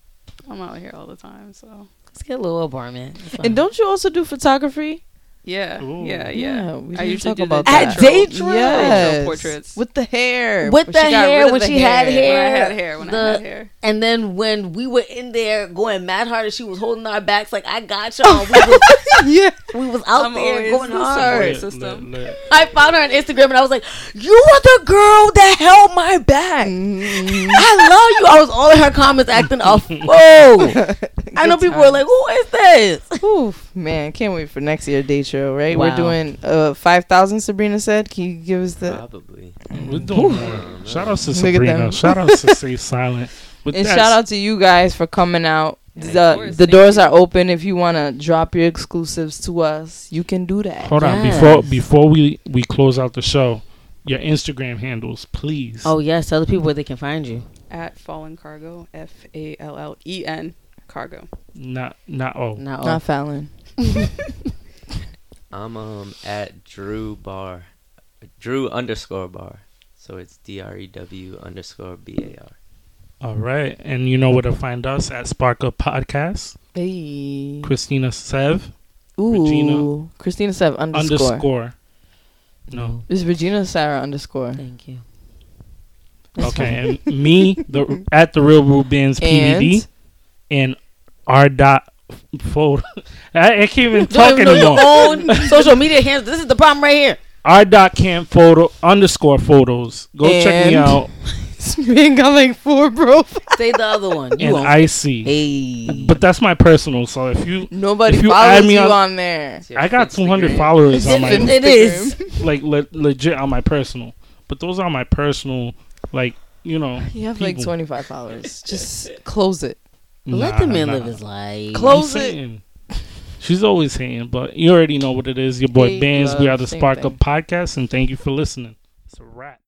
I'm out here all the time. So
Let's get a little apartment. It's.
And don't you also do photography?
Yeah,
Ooh.
yeah, yeah.
we
I
didn't
usually
talk
do
about that.
At Day Trip?
Yes.
portraits.
with the hair.
With the hair,
rid
when
the
she had
when
hair.
I had hair. When
the-
I had hair.
and then when we were in there going mad hard and she was holding our backs like I got y'all. We was, (laughs)
yeah.
we was out
I'm
there going
the
hard.
system.
lit, lit.
I found her on Instagram and I was like, "You are the girl that held my back.
Mm-hmm.
I love you." I was all in her comments acting a (laughs) fool. (laughs) I know people were like, "Who is this?"
Oof, man, can't wait for next year date show, right? We're doing uh 5,000 Sabrina said. Can you give us the
Probably.
We're doing more. Shout out to
Look at them.
Sabrina. Shout out to Stay Silent. With
And shout out to you guys for coming out.
Yeah,
The,
course.
the doors
you.
are open. If you want to drop your exclusives to us, you can do that.
Hold on, before before we we close out the show, your Instagram handles, please.
Oh yes, tell the people where they can find you.
At Fallen Cargo. F A L L E N Cargo.
not not oh.
Not,
Not Fallon. (laughs) (laughs)
I'm um at Drew Bar, Drew underscore Bar. So it's D R E W underscore B A R.
All right, and you know where to find us at Spark Up Podcast.
Hey.
Cristina Sev
Ooh.
Regina.
Cristina Sev underscore.
underscore. No.
It's Regina Sarah underscore.
Thank you.
Okay, and me the at the real Rubens PVD (laughs)
And
and R dot photo. (laughs) I, I can't even talk
even know your
anymore.
own social media handles. This is the problem right here.
I dot cam photo underscore photos. Go check me
And-
out. (laughs)
man got like four profiles. (laughs)
Say the other one. You
And
won't.
icy.
hey.
But that's my personal. So if you,
Nobody
If you
follows
add me
you
on-
on, there.
I got 200 followers on my
It's
like le- legit on my personal. But those are my personal, like you know.
You have like 25 followers. Just close it.
Let the man
nah.
live his life.
Close
I'm
it.
saying. She's always hating, but you already know what it is. Your boy
Hate,
Bands. We are the Spark
thing.
Up Podcast, and thank you for listening. It's a wrap.